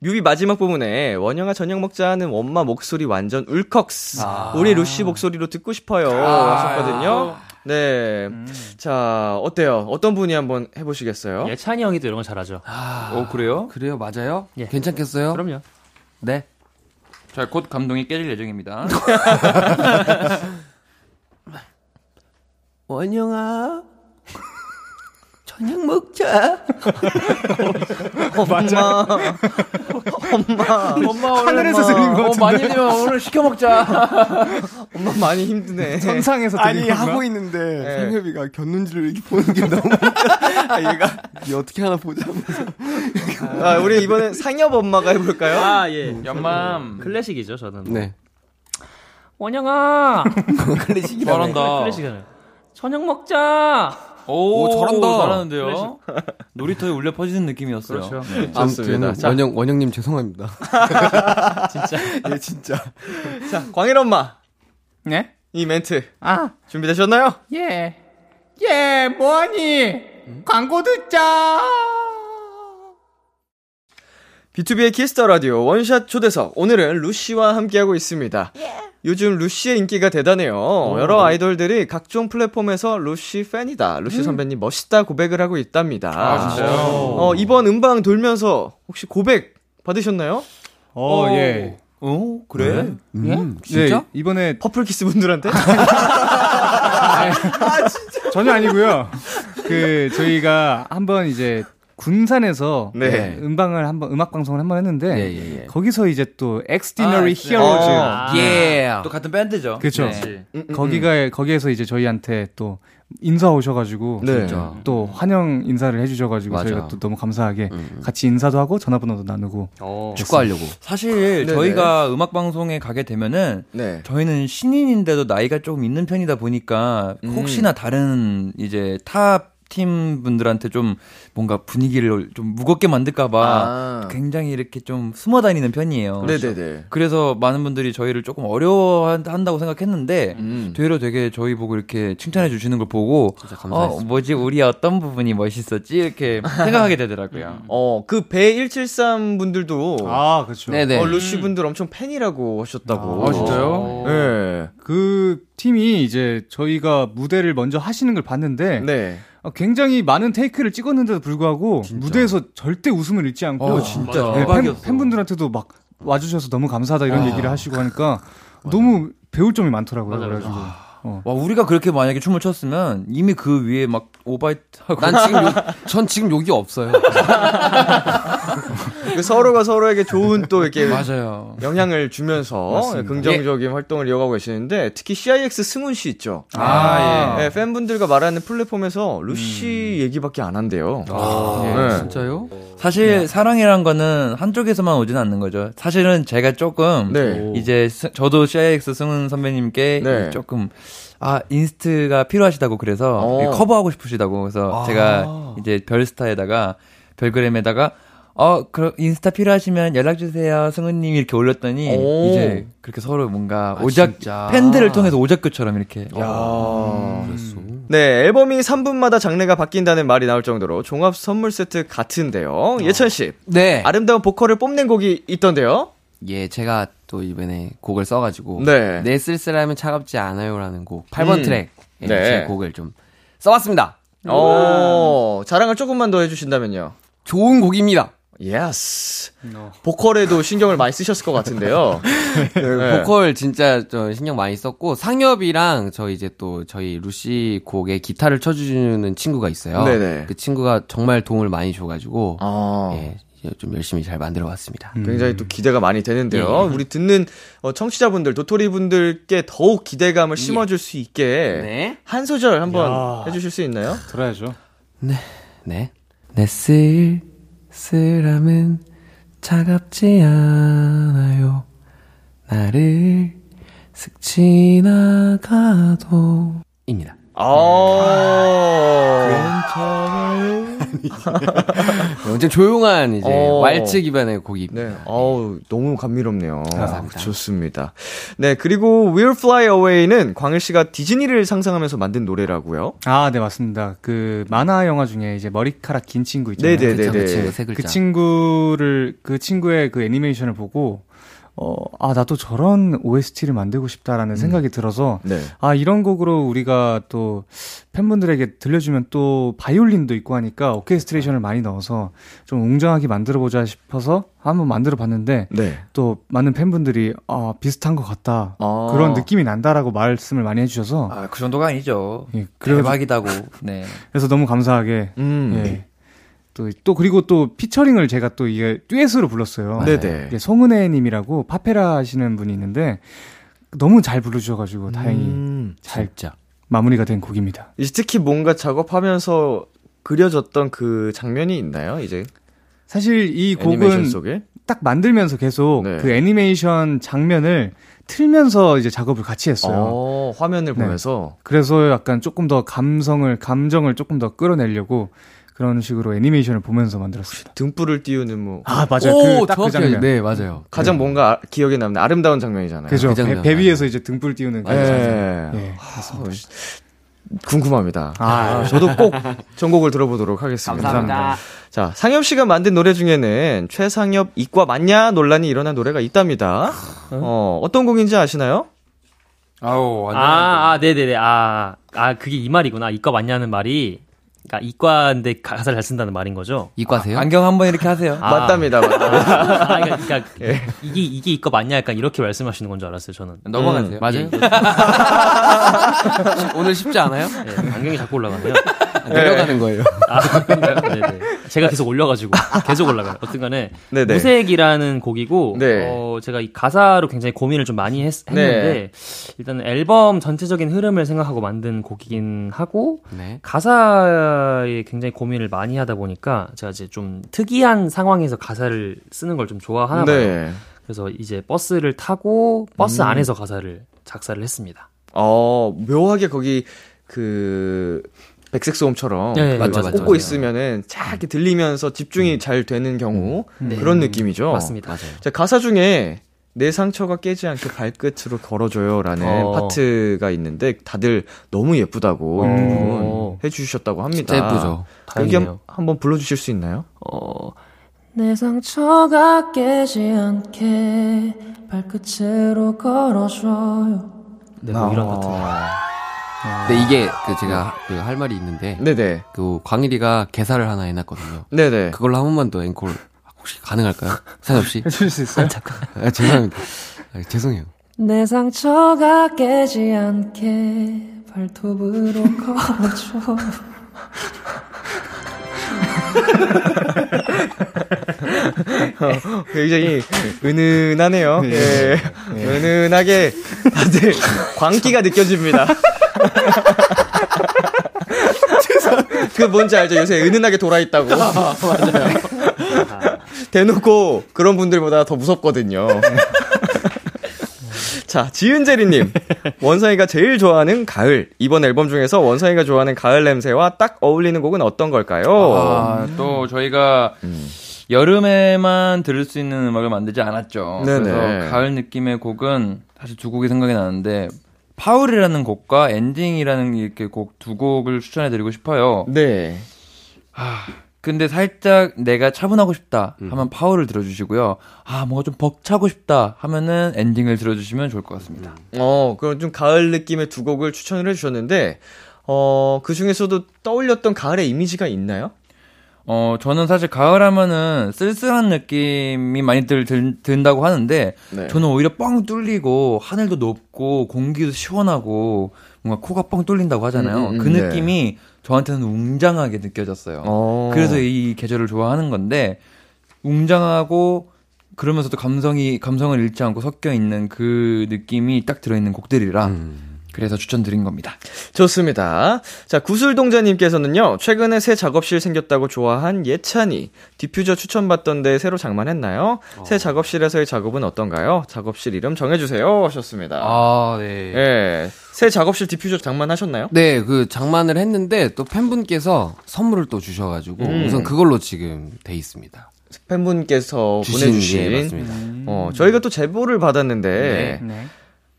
뮤비 마지막 부분에 원영아 저녁 먹자 하는 엄마 목소리 완전 울컥스. 우리 루시 목소리로 듣고 싶어요. 하셨거든요. 네. 자, 어때요? 어떤 분이 한번 해보시겠어요? 예찬이 형이 또 이런 거 잘하죠. 어, 그래요? 그래요, 맞아요? 예. 괜찮겠어요? 그럼요. 네. 자, 곧 감동이 깨질 예정입니다. 원영아, 저녁 먹자. 엄마. 엄마. 엄마 오늘 하늘에서 들린 것 어, 같은데. 많이 되면 오늘 시켜 먹자. 엄마 많이 힘드네. 천상에서 아니, 들린 건가? 하고 있는데, 네. 상엽이가 견눈질을 이렇게 보는 게 너무. 아, 얘가, 얘 어떻게 하나 보자. 아, 우리 이번엔 상엽 엄마가 해 볼까요? 아, 예. 연맘. 클래식이죠, 저는. 네. 원영아! 잘한다. 클래식이잖아요. 저녁 먹자! 오, 오, 잘한다. 잘하는데요. 놀이터에 울려 퍼지는 느낌이었어요. 그렇죠. 네. 좋습니다. 아무튼 자, 원영 원영님 죄송합니다. 얘 진짜. 자, 광일 엄마. 네? 이 멘트. 아, 준비되셨나요? 예. 예, 뭐하니? 광고 듣자! B2B의 키스터 라디오 원샷 초대석. 오늘은 루시와 함께하고 있습니다. 요즘 루시의 인기가 대단해요. 여러 아이돌들이 각종 플랫폼에서 루시 팬이다. 루시 선배님 멋있다 고백을 하고 있답니다. 아, 진짜요? 어, 이번 음방 돌면서 혹시 고백 받으셨나요? 어, 예. 어, 그래? 음, 진짜? 네, 이번에 퍼플 키스 분들한테? 전혀 아니고요. 그 저희가 한번 이제 군산에서 네. 음방을 한번 음악 방송을 한번 했는데 예, 예, 예. 거기서 이제 또 엑스디너리 아, 히어로즈 아. 예. 또 같은 밴드죠. 그렇죠. 네. 거기가 거기에서 이제 저희한테 또 인사 오셔가지고 네. 또 환영 인사를 해주셔가지고 맞아. 저희가 또 너무 감사하게 음. 같이 인사도 하고 전화번호도 나누고 축구하려고. 사실 네네. 저희가 음악 방송에 가게 되면은 네. 저희는 신인인데도 나이가 조금 있는 편이다 보니까 혹시나 다른 이제 타 팀 분들한테 좀 뭔가 분위기를 좀 무겁게 만들까봐 아. 굉장히 이렇게 좀 숨어 다니는 편이에요. 네네네. 그래서 많은 분들이 저희를 조금 어려워한다고 생각했는데 음. 되려 되게 저희 보고 이렇게 칭찬해 주시는 걸 보고 어. 뭐지 우리 어떤 부분이 멋있었지 이렇게 생각하게 되더라고요. 어, 그 배 173 분들도 아 그렇죠. 네네. 어, 루시 분들 엄청 팬이라고 하셨다고. 아, 진짜요? 네. 그 팀이 이제 저희가 무대를 먼저 하시는 걸 봤는데 네. 어, 굉장히 많은 테이크를 찍었는데도 불구하고 무대에서 절대 웃음을 잃지 않고 어, 진짜. 네, 팬, 대박이었어. 팬분들한테도 막 와주셔서 너무 감사하다 이런 얘기를 하시고 하니까 너무 배울 점이 많더라고요. 그래가지고 어. 와 우리가 그렇게 만약에 춤을 췄으면 이미 그 위에 막 오바이트 하고 난 지금 욕, 전 지금 욕이 없어요. 그 서로가 서로에게 좋은 또 이렇게 맞아요. 영향을 주면서 맞습니다. 긍정적인 활동을 이어가고 계시는데 특히 CIX 승훈 씨 있죠. 아, 예. 네, 팬분들과 말하는 플랫폼에서 루시 얘기밖에 안 한대요. 네. 진짜요? 사실 사랑이란 거는 한쪽에서만 오진 않는 거죠. 사실은 제가 조금 네. 이제 스- 저도 CIX 승훈 선배님께 네. 조금 아 inst가 필요하시다고 그래서 어. 커버하고 싶으시다고 그래서 아. 제가 이제 별스타에다가 별그램에다가 어, 그 inst 필요하시면 연락 주세요, 승우님 이렇게 올렸더니 오. 이제 그렇게 서로 뭔가 아, 오작 진짜. 팬들을 통해서 오작교처럼 이렇게 야. 그랬어. 네, 앨범이 3분마다 장르가 바뀐다는 말이 나올 정도로 종합 선물 세트 같은데요. 예찬 씨, 네. 아름다운 보컬을 뽐낸 곡이 있던데요. 예, 제가 또 이번에 곡을 써가지고 네. 내 쓸쓸함은 차갑지 않아요라는 곡 8번 음. 트랙 예, 네. 제 곡을 좀 써봤습니다. 어, 자랑을 조금만 더 해주신다면요. 좋은 곡입니다. yes. 보컬에도 신경을 많이 쓰셨을 것 같은데요. 네. 보컬 진짜 저 신경 많이 썼고 상엽이랑 저 이제 또 저희 루시 곡에 기타를 쳐주는 친구가 있어요. 네네. 그 친구가 정말 도움을 많이 줘가지고 아. 예, 좀 열심히 잘 만들어봤습니다. 굉장히 또 기대가 많이 되는데요. 예. 우리 듣는 어, 청취자분들, 도토리 분들께 더욱 기대감을 심어줄 수 있게 네. 한 소절 한번 야. 해주실 수 있나요? 들어야죠. 네. 내 쓸쓸함은 차갑지 않아요. 나를 슥 지나가도. 입니다. 아. 완전 조용한 이제 어. 왈츠 기반의 곡입니다. 네. 어우, 너무 감미롭네요. 감사합니다. 좋습니다. 네, 그리고 We'll Fly Away는 광일 씨가 디즈니를 상상하면서 만든 노래라고요. 아, 네, 맞습니다. 그 만화 영화 중에 이제 머리카락 긴 친구 있잖아요. 네네. 그 네네. 친구 세 그. 친구를 그 친구의 그 애니메이션을 보고 어, 아, 나도 저런 OST를 만들고 싶다라는 생각이 들어서 네. 아, 이런 곡으로 우리가 또 팬분들에게 들려주면 또 바이올린도 있고 하니까 오케스트레이션을 많이 넣어서 좀 웅장하게 만들어 보자 싶어서 한번 만들어 봤는데 네. 또 많은 팬분들이 아, 비슷한 것 같다. 아. 그런 느낌이 난다라고 말씀을 많이 해주셔서 아, 그 정도가 아니죠. 예, 그래서- 대박이다고. 네. 그래서 너무 감사하게 음. 예. 또, 또 그리고 또 피처링을 제가 또 이게 듀엣으로 불렀어요. 네네. 이게 송은혜 님이라고 팝페라 하시는 분이 있는데 너무 잘 부르셔가지고 다행히 음. 잘 진짜. 마무리가 된 곡입니다. 이제 특히 뭔가 작업하면서 그려졌던 그 장면이 있나요? 이제 사실 이 곡은 속에? 딱 만들면서 계속 네. 그 애니메이션 장면을 틀면서 이제 작업을 같이 했어요. 어, 화면을 네. 보면서 그래서 약간 조금 더 감성을 감정을 조금 더 끌어내려고 그런 식으로 애니메이션을 보면서 만들었습니다. 등불을 띄우는 뭐 아 맞아요. 오, 그 딱그 정확히 장면. 네, 맞아요. 가장 뭔가 아- 기억에 남는 아름다운 장면이잖아요. 그죠. 그 배. 위에서 이제 등불 띄우는 그 예. 장면. 예. 아, 궁금합니다. 아, 아, 저도 꼭 전곡을 들어보도록 하겠습니다. 감사합니다. 자, 상엽 씨가 만든 노래 중에는 최상엽 이과 맞냐 논란이 일어난 노래가 있답니다. 어, 어떤 곡인지 아시나요? 아우. 아, 아, 네네네. 아, 아, 그게 이 말이구나. 이과 맞냐는 말이. 그러니까 이과인데 가사를 잘 쓴다는 말인 거죠. 이과세요? 안경 한번 이렇게 하세요. 아. 맞답니다. 맞답니다. 아, 그러니까, 그러니까 이게 이게 이과 맞냐 약간 이렇게 말씀하시는 건 줄 알았어요. 저는. 넘어가세요. 맞아요? 오늘 쉽지 않아요? 네, 안경이 자꾸 올라가네요. 내려가는 거예요. 아? 네네. 제가 계속 올려가지고 계속 올라가요. 어쨌간에 네네. 무색이라는 곡이고 네. 어, 제가 이 가사로 굉장히 고민을 좀 많이 했, 는데 일단 앨범 전체적인 흐름을 생각하고 만든 곡이긴 하고 네. 가사에 굉장히 고민을 많이 하다 보니까 제가 이제 좀 특이한 상황에서 가사를 쓰는 걸 좀 좋아하나 봐요. 네. 그래서 이제 버스를 타고 버스 음. 안에서 가사를 작사를 했습니다. 어, 묘하게 거기 그 백색 소음처럼 네, 그 맞죠, 맞죠, 꽂고 맞아요. 있으면은 쫙 이렇게 들리면서 집중이 잘 되는 경우 네. 그런 느낌이죠. 맞습니다. 맞아요. 자, 가사 중에 내 상처가 깨지 않게 발끝으로 걸어줘요라는 어. 파트가 있는데 다들 너무 예쁘다고 이 부분 어. 해주셨다고 합니다. 진짜 예쁘죠. 여기. 한, 한번 불러주실 수 있나요? 어, 내 상처가 깨지 않게 발끝으로 걸어줘요. 네, 뭐 이런 같 은. 근데 이게 그 제가 그 할 말이 있는데 네네. 그 광일이가 개사를 하나 해놨거든요. 네네. 그걸로 한 번만 더 앵콜 혹시 가능할까요? 사엽 씨? 해줄 수 있어요? 아, 죄송합니다. 아, 죄송해요. 내 상처가 깨지 않게 발톱으로 걸어줘. 굉장히 은은하네요. 예. 은은하게 다들 광기가 느껴집니다. 그 뭔지 알죠? 요새 은은하게 돌아있다고. 맞아요. 대놓고 그런 분들보다 더 무섭거든요. 자, 지은재리님. 원상이가 제일 좋아하는 가을. 이번 앨범 중에서 원상이가 좋아하는 가을 냄새와 딱 어울리는 곡은 어떤 걸까요? 아, 또 저희가 여름에만 들을 수 있는 음악을 만들지 않았죠. 네네. 그래서 가을 느낌의 곡은 사실 두 곡이 생각이 나는데 파울이라는 곡과 엔딩이라는 이렇게 곡 두 곡을 추천해드리고 싶어요. 네. 근데 살짝 내가 차분하고 싶다 하면 파울을 들어주시고요. 아 뭔가 좀 벅차고 싶다 하면은 엔딩을 들어주시면 좋을 것 같습니다. 어, 그럼 좀 가을 느낌의 두 곡을 추천을 해주셨는데, 어, 그 중에서도 떠올렸던 가을의 이미지가 있나요? 어, 저는 사실 가을 하면은 쓸쓸한 느낌이 많이 들, 들, 든 다고 하는데, 네. 저는 오히려 뻥 뚫리고, 하늘도 높고, 공기도 시원하고, 뭔가 코가 뻥 뚫린다고 하잖아요. 음, 음, 그 네. 느낌이 저한테는 웅장하게 느껴졌어요. 어. 그래서 이 계절을 좋아하는 건데, 웅장하고, 그러면서도 감성이, 감성을 잃지 않고 섞여 있는 그 느낌이 딱 들어있는 곡들이라, 음. 그래서 추천드린 겁니다. 좋습니다. 자, 구슬동자님께서는요, 최근에 새 작업실 생겼다고 좋아한 예찬이, 디퓨저 추천받던데 새로 장만했나요? 새 작업실에서의 작업은 어떤가요? 작업실 이름 정해주세요. 하셨습니다. 아, 네. 예. 새 작업실 디퓨저 장만하셨나요? 네, 그 장만을 했는데 또 팬분께서 선물을 또 주셔가지고 음. 우선 그걸로 지금 돼 있습니다. 팬분께서 주신, 보내주신. 예, 맞습니다. 어, 저희가 또 제보를 받았는데, 네.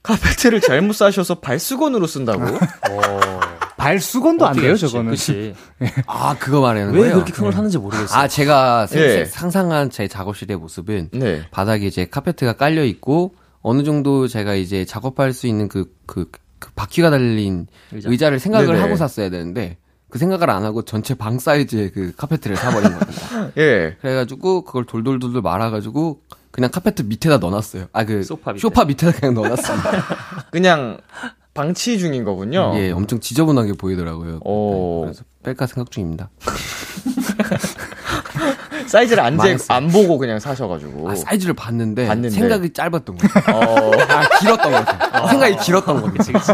카페트를 잘못 싸셔서 발수건으로 쓴다고? 발수건도 안 돼요, 저거는. 그치. 아, 그거 말하는 왜 거예요? 그렇게 큰걸 하는지 모르겠어요. 아, 제가 생- 예. 상상한 제 작업실의 모습은 네. 바닥에 이제 카페트가 깔려 있고 어느 정도 제가 이제 작업할 수 있는 그, 그, 그 바퀴가 달린 의자. 를 생각을 네네. 하고 샀어야 되는데 그 생각을 안 하고 전체 방 사이즈의 그 카페트를 사버린 겁니다. 예. 그래가지고 그걸 돌돌돌돌 말아가지고 그냥 카페트 밑에다 넣어놨어요. 아, 그 소파 밑에. 소파 밑에다 그냥 넣어놨습니다. 그냥 방치 중인 거군요. 예, 엄청 지저분하게 보이더라고요. 오. 그래서 뺄까 생각 중입니다. 사이즈를 안, 재. 안 보고 그냥 사셔가지고. 아, 사이즈를 봤는데, 봤는데. 생각이 짧았던 거죠. 어, 아, 길었던 거죠. 생각이 길었던 거죠. 그치, 그치.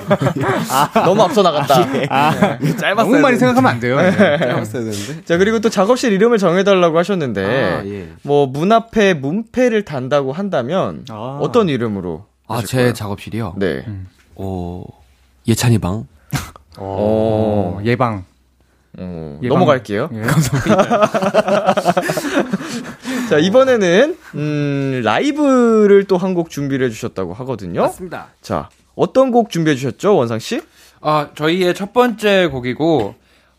너무 앞서 나갔다. 짧았어요. 너무 많이 생각하면 안 돼요. 네. 짧았어야 되는데. 자, 그리고 또 작업실 이름을 정해달라고 하셨는데, 아, 예. 뭐, 문 앞에 문패를 단다고 한다면, 아. 어떤 이름으로? 아, 제 거예요? 작업실이요? 네. 어, 예찬이 방? 어, 어, 예방. 어, 예방. 넘어갈게요. 예. 자, 이번에는, 음, 라이브를 또 한 곡 준비를 해주셨다고 하거든요. 맞습니다. 자, 어떤 곡 준비해주셨죠, 원상씨? 아, 저희의 첫 번째 곡이고,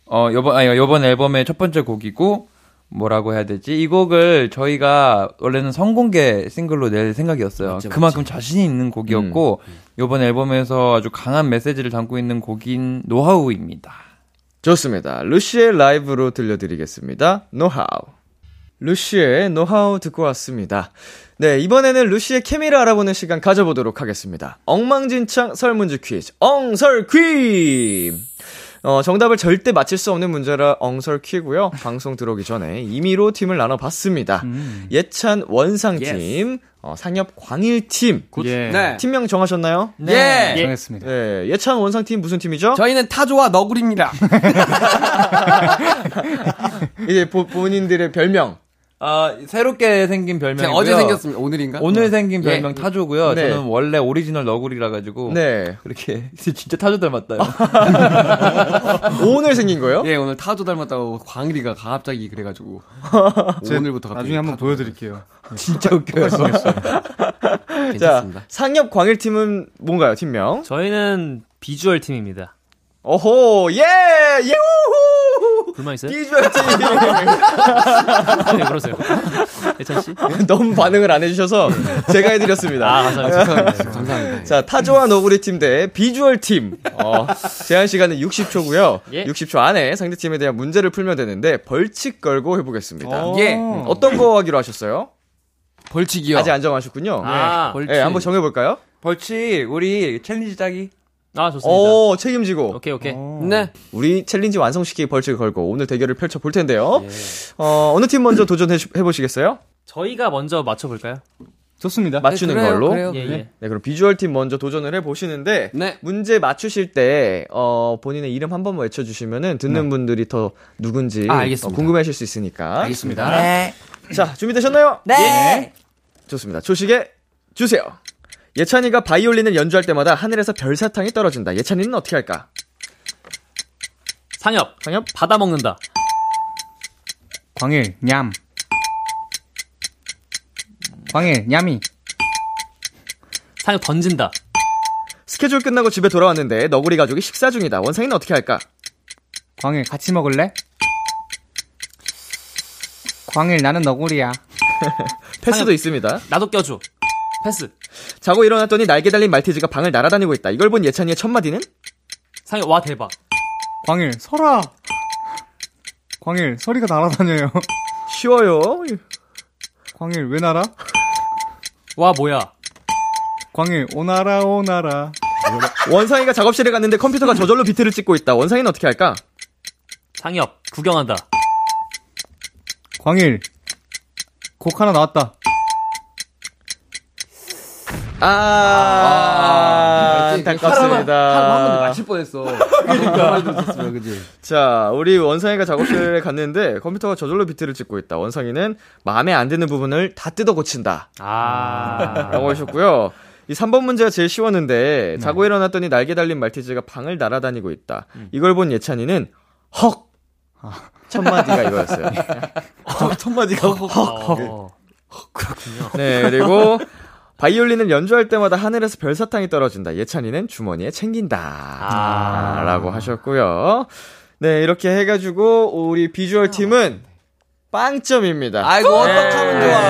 어, 요번, 아니, 요번 앨범의 첫 번째 곡이고, 뭐라고 해야 되지? 이 곡을 저희가 원래는 성공개 싱글로 낼 생각이었어요. 맞지, 그만큼 자신이 있는 곡이었고, 요번 앨범에서 아주 강한 메시지를 담고 있는 곡인 노하우입니다. 좋습니다. 루시의 라이브로 들려드리겠습니다. 노하우. 루시의 노하우 듣고 왔습니다. 네, 이번에는 루시의 케미를 알아보는 시간 가져보도록 하겠습니다. 엉망진창 설문지 퀴즈, 엉설 퀴즈! 어, 정답을 절대 맞힐 수 없는 문제라 엉설퀴고요. 방송 들어오기 전에 임의로 팀을 나눠봤습니다. 예찬 원상팀, 어, 상엽 광일팀. 예. 네. 팀명 정하셨나요? 예. 정했습니다. 네, 예찬 원상팀 무슨 팀이죠? 저희는 타조와 너구리입니다. 이제 보, 본인들의 별명. 아, 새롭게 생긴. 제가 어제 생겼습니다. 오늘인가? 오늘 생긴 예. 별명 타조고요. 네. 저는 원래 오리지널 너구리라 가지고 네. 그렇게 진짜 타조 닮았다요. 오늘 생긴 거요? 예, 오늘 타조 닮았다고 광일이가 갑자기 그래 가지고 제 오늘부터 갑자기 나중에 한번 타조. 보여 드릴게요. 진짜 웃겨요. 자, 괜찮습니다. 상엽 광일 팀은 뭔가요, 팀명? 저희는 비주얼 팀입니다. 오호, 예! 예우후! 불만 있어요? 비주얼 팀! 네, 그러세요. 예찬 씨? 너무 반응을 안 해주셔서 제가 해드렸습니다. 아, 감사합니다. 네, 감사합니다. 자, 타조와 너구리 팀 대 비주얼 팀. 어, 제한 시간은 60초고요. 예. 60초 안에 상대 팀에 대한 문제를 풀면 되는데 벌칙 걸고 해보겠습니다. 예. 음, 어떤 거 하기로 하셨어요? 벌칙이요. 아직 안 정하셨군요. 아, 벌칙. 네, 한번 정해볼까요? 벌칙 우리 챌린지 짜기. 아, 좋습니다. 오, 책임지고. 오케이, 오케이. 네. 우리 챌린지 완성시키기 벌칙을 걸고 오늘 대결을 펼쳐 볼 텐데요. 어, 어느 팀 먼저 도전해 보시겠어요? 저희가 먼저 맞춰 볼까요? 좋습니다. 맞추는 그래요, 걸로. 그래요. 예, 예. 네, 그럼 비주얼 팀 먼저 도전을 해 보시는데, 네. 문제 맞추실 때, 어, 본인의 이름 한 번만 외쳐 주시면은, 듣는 분들이 더 누군지, 아, 알겠습니다. 어, 궁금해 하실 수 있으니까. 알겠습니다. 자, 준비되셨나요? 네. 좋습니다. 초시계 주세요. 예찬이가 바이올린을 연주할 때마다 하늘에서 별사탕이 떨어진다. 예찬이는 어떻게 할까? 상엽. 상엽? 받아 먹는다. 광일, 냠. 광일, 냠이. 상엽 던진다. 스케줄 끝나고 집에 돌아왔는데, 너구리 가족이 식사 중이다. 원상이는 어떻게 할까? 광일, 같이 먹을래? 광일, 나는 너구리야. 패스도 있습니다. 나도 껴줘. 패스. 자고 일어났더니 날개 달린 말티즈가 방을 날아다니고 있다. 이걸 본 예찬이의 첫 마디는? 상엽, 와, 대박. 광일, 설아. 광일, 소리가 날아다녀요. 쉬워요. 광일, 왜 날아? 와, 뭐야. 광일, 오나라, 오나라. 원상이가 작업실에 갔는데 컴퓨터가 저절로 비트를 찍고 있다. 원상이는 어떻게 할까? 상엽, 구경한다. 광일, 곡 하나 나왔다. 아, 한번 안타깝습니다. 맞힐 뻔했어. 그러니까. 그지? 자, 우리 원상이가 작업실에 갔는데 컴퓨터가 저절로 비트를 찍고 있다. 원상이는 마음에 안 드는 부분을 다 뜯어 고친다. 아. 라고 하셨고요. 이 3번 문제가 제일 쉬웠는데 자고 일어났더니 날개 달린 말티즈가 방을 날아다니고 있다. 이걸 본 예찬이는 헉! 첫 마디가 이거였어요. 첫 마디가 헉! 어. 네, 그리고 바이올린을 연주할 때마다 하늘에서 별사탕이 떨어진다. 예찬이는 주머니에 챙긴다. 아. 라고 하셨고요. 네, 이렇게 해가지고 우리 비주얼 팀은 빵점입니다. 아이고, 어떡하면 네. 좋아.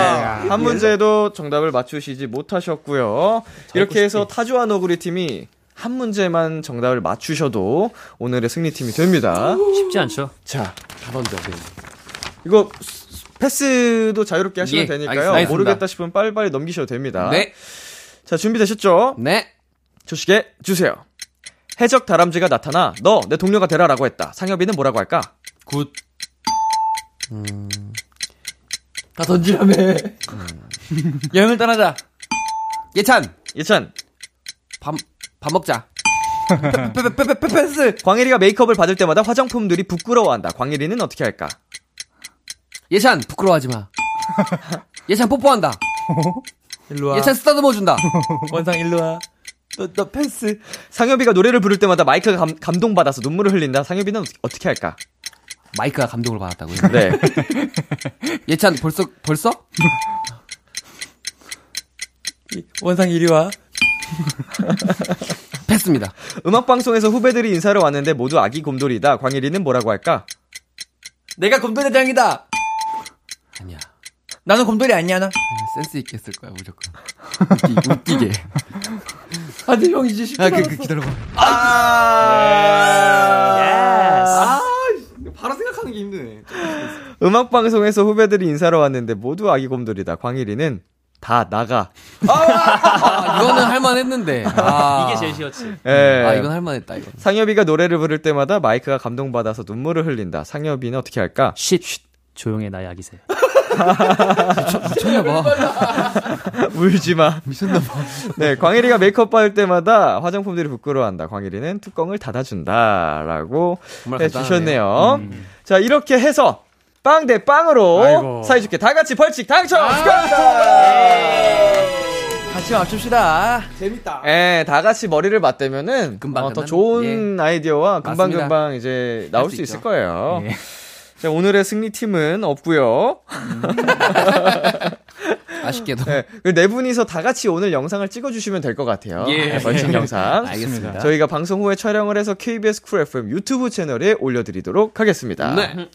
한 문제도 정답을 맞추시지 못하셨고요. 이렇게 해서 타조와 너구리 팀이 한 문제만 정답을 맞추셔도 오늘의 승리팀이 됩니다. 쉽지 않죠? 자, 먼저. 이거 패스도 자유롭게 하시면 예, 되니까요. 알겠습니다. 모르겠다 싶으면 빨리빨리 넘기셔도 됩니다. 네. 자, 준비되셨죠? 네. 초시계 주세요. 해적 다람쥐가 나타나 너 내 동료가 되라라고 했다. 상엽이는 뭐라고 할까? good. 다 던지라며. 여행을 떠나자. 예찬, 예찬, 밥, 밥 먹자. 패스. 광일이가 메이크업을 받을 때마다 화장품들이 부끄러워한다. 광일이는 어떻게 할까? 예찬, 부끄러워하지 마. 예찬 뽀뽀한다. 일로 와. 예찬 쓰다듬어 준다. 원상 일로 와. 너, 너 패스. 상엽이가 노래를 부를 때마다 마이크가 감, 감동받아서 눈물을 흘린다. 상엽이는 어떻게- 어떻게 할까? 마이크가 감동을 받았다고요. 네. 예찬, 벌써, 벌써? 원상 이리 와. 패스입니다. 음악 방송에서 후배들이 인사를 왔는데 모두 아기 곰돌이다. 광일이는 뭐라고 할까? 내가 곰돌이 대장이다. 아니야. 나는 곰돌이 아니야 나. 센스 있게 했을 거야, 무조건. 웃기, 웃기 게. 아들 형 이제 쉽게 아, 그, 그, 기다려봐. 아, 바로 생각하는 게 힘드네. 음악 방송에서 후배들이 인사를 왔는데 모두 아기 곰돌이다. 광일이는 다 나가. 아, 이거는 할만했는데. 아. 이게 제일 쉬웠지. 예. 아, 이건 할만했다, 이거. 상엽이가 노래를 부를 때마다 마이크가 감동받아서 눈물을 흘린다. 상엽이는 어떻게 할까? 쉿. 조용해 나 약이세. 미쳤나봐. 울지 마. 미쳤나봐. 네, 광일이가 메이크업 받을 때마다 화장품들이 부끄러워한다. 광일이는 뚜껑을 닫아준다라고 해주셨네요. 자, 이렇게 해서 빵 대 빵으로 아이고. 사이좋게 다 같이 벌칙 당첨 아. 축하합니다. 같이 맞춥시다. 예, 다 같이 머리를 맞대면은 금방 어, 더. 좋은 아이디어와 금방 맞습니다. 금방 이제 나올 할수 수 있을. 거예요. 예. 자, 오늘의 승리팀은 없고요. 아쉽게도. 네, 그네 분이서 다 같이 오늘 영상을 찍어주시면 될 것 같아요. 예. 네, 벌칙 영상. 알겠습니다. 저희가 방송 후에 촬영을 해서 KBS 쿨 FM 유튜브 채널에 올려드리도록 하겠습니다. 네.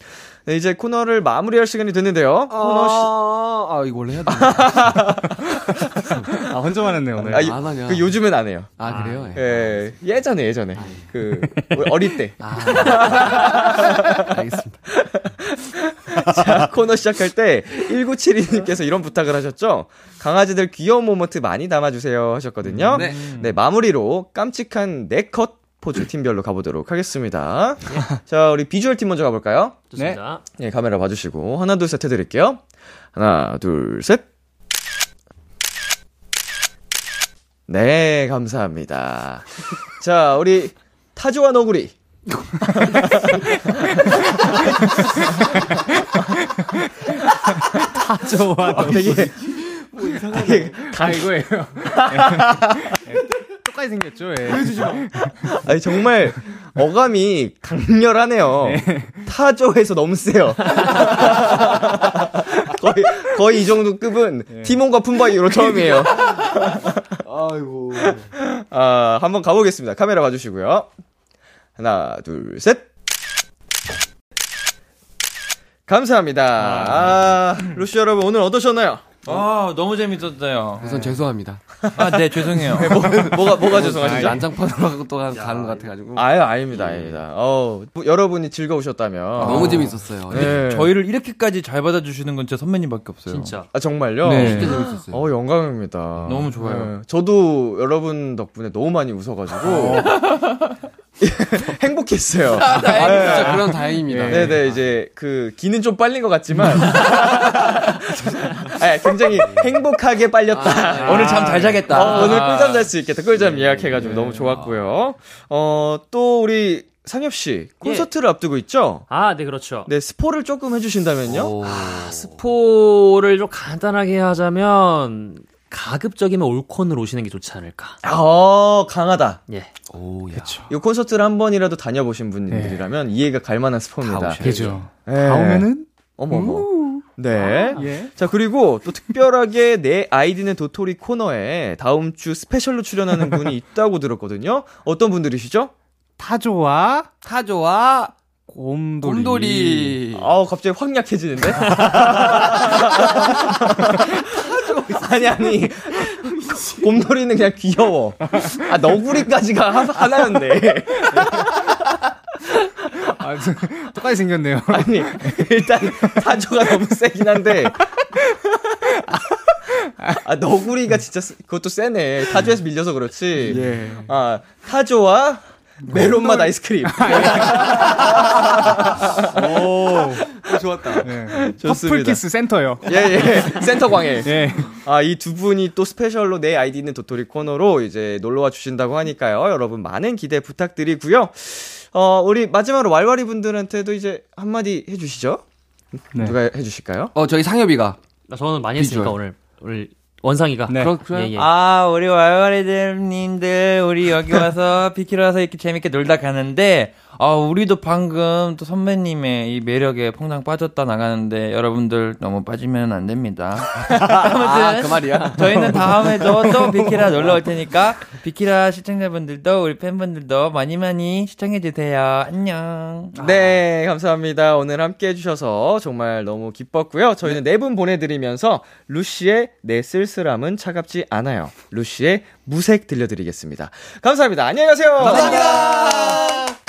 네, 이제 코너를 마무리할 시간이 됐는데요. 코너 시... 아, 아, 이거 원래 해야 돼. 아, 혼자만 했네, 오늘. 아, 이- 안 하냐. 그 요즘엔 안 해요. 아, 그래요? 예. 예, 예전에 예전에 그 우리 어릴 때 아. 알겠습니다. 자, 코너 시작할 때 1972님께서 이런 부탁을 하셨죠. 강아지들 귀여운 모먼트 많이 담아주세요 하셨거든요. 네. 네, 마무리로 깜찍한 네컷 포즈 팀별로 가보도록 하겠습니다. 자, 우리 비주얼 팀 먼저 가볼까요? 좋습니다. 네, 카메라 봐주시고 하나 둘 셋 해드릴게요. 하나 둘 셋. 네, 감사합니다. 자, 우리 타조와 너구리. 타조와 아, 되게 되게 다 이거예요. 똑같이 생겼죠, 예. 아니 정말 어감이 강렬하네요. 타조에서 너무 세요. 거의 거의 이 정도 급은 티몬과 품바이로 처음이에요. 아이고. 아 한번 가보겠습니다. 카메라 봐주시고요. 하나 둘 셋. 감사합니다. 아, 루시 여러분 오늘 어떠셨나요? 아, 너무 재밌었어요. 우선 죄송합니다. 아, 네, 죄송해요. 뭐가 뭐가 죄송하시죠? 난장판으로 또 가- 가는 것 같아가지고. 아유 아닙니다, 아닙니다. 어 뭐, 여러분이 즐거우셨다면 너무 재밌었어요. 네. 저희를 이렇게까지 잘 받아주시는 건 진짜 선배님밖에 없어요. 진짜. 아 정말요? 네. 진짜 재밌었어요. 어 영광입니다. 너무 좋아요. 네, 저도 여러분 덕분에 너무 많이 웃어가지고 행복했어요. 진짜 그럼 다행입니다. 네 네 이제 그 기는 좀 빨린 것 같지만 네, 굉장히 행복하게 빨렸다. 오늘 잠 잘 자겠다. 어, 오늘 꿀잠 잘 수 있겠다. 꿀잠 예약해가지고 너무 좋았고요. 어 또 우리 상엽 씨 콘서트를 앞두고 있죠? 아, 네, 그렇죠. 네 스포를 조금 해주신다면요? 오. 스포를 좀 간단하게 하자면 가급적이면 올콘으로 오시는 게 좋지 않을까. 어 강하다. 예. 오, 야. 이 콘서트를 한 번이라도 다녀보신 분들이라면 이해가 갈 만한 스포입니다. 다. 그죠. 네. 다음에는? 어머 어머. 네. 예. 자 그리고 또 특별하게 내 아이디는 도토리 코너에 다음 주 스페셜로 출연하는 분이 있다고 들었거든요. 어떤 분들이시죠? 타조와 타조와 곰돌이. 곰돌이. 아우 갑자기 확 약해지는데? 아니 아니 곰돌이는 그냥 귀여워. 아 너구리까지가 하- 하나였네. 아, 똑같이 생겼네요. 아니 일단 타조가 너무 세긴 한데. 아 너구리가 진짜 세- 그것도 세네. 타조에서 밀려서 그렇지. 예. 아 타조와 메론맛 아이스크림. 오, 좋았다. 네. 좋습니다. 퍼플키스 센터요. 예 예 센터 광해. 예. 아, 이 두 분이 또 스페셜로 내 아이디는 도토리 코너로 이제 놀러와 주신다고 하니까요. 여러분 많은 기대 부탁드리고요. 어, 우리 마지막으로 왈왈이 분들한테도 이제 한마디 해주시죠. 네. 누가 해주실까요? 어, 저희 상엽이가. 저는 많이 했으니까 비주얼. 오늘 오늘 원상이가. 네. 그럼. 예, 예. 아, 우리 와이와리들님들, 우리 여기 와서 비키로 와서 이렇게 재밌게 놀다 가는데, 아, 우리도 방금 또 선배님의 이 매력에 퐁당 빠졌다 나가는데, 여러분들 너무 빠지면 안 됩니다. 아, 그 말이야. 저희는 다음에도 또 비키라 놀러 올 테니까, 비키라 시청자분들도, 우리 팬분들도 많이 많이 시청해 주세요. 안녕. 네, 감사합니다. 오늘 함께 해 주셔서 정말 너무 기뻤고요. 저희는 네 분 보내 드리면서 루시의 내 쓸쓸함은 차갑지 않아요. 루시의 무색 들려드리겠습니다. 감사합니다. 안녕히 가세요. 감사합니다. 이은지의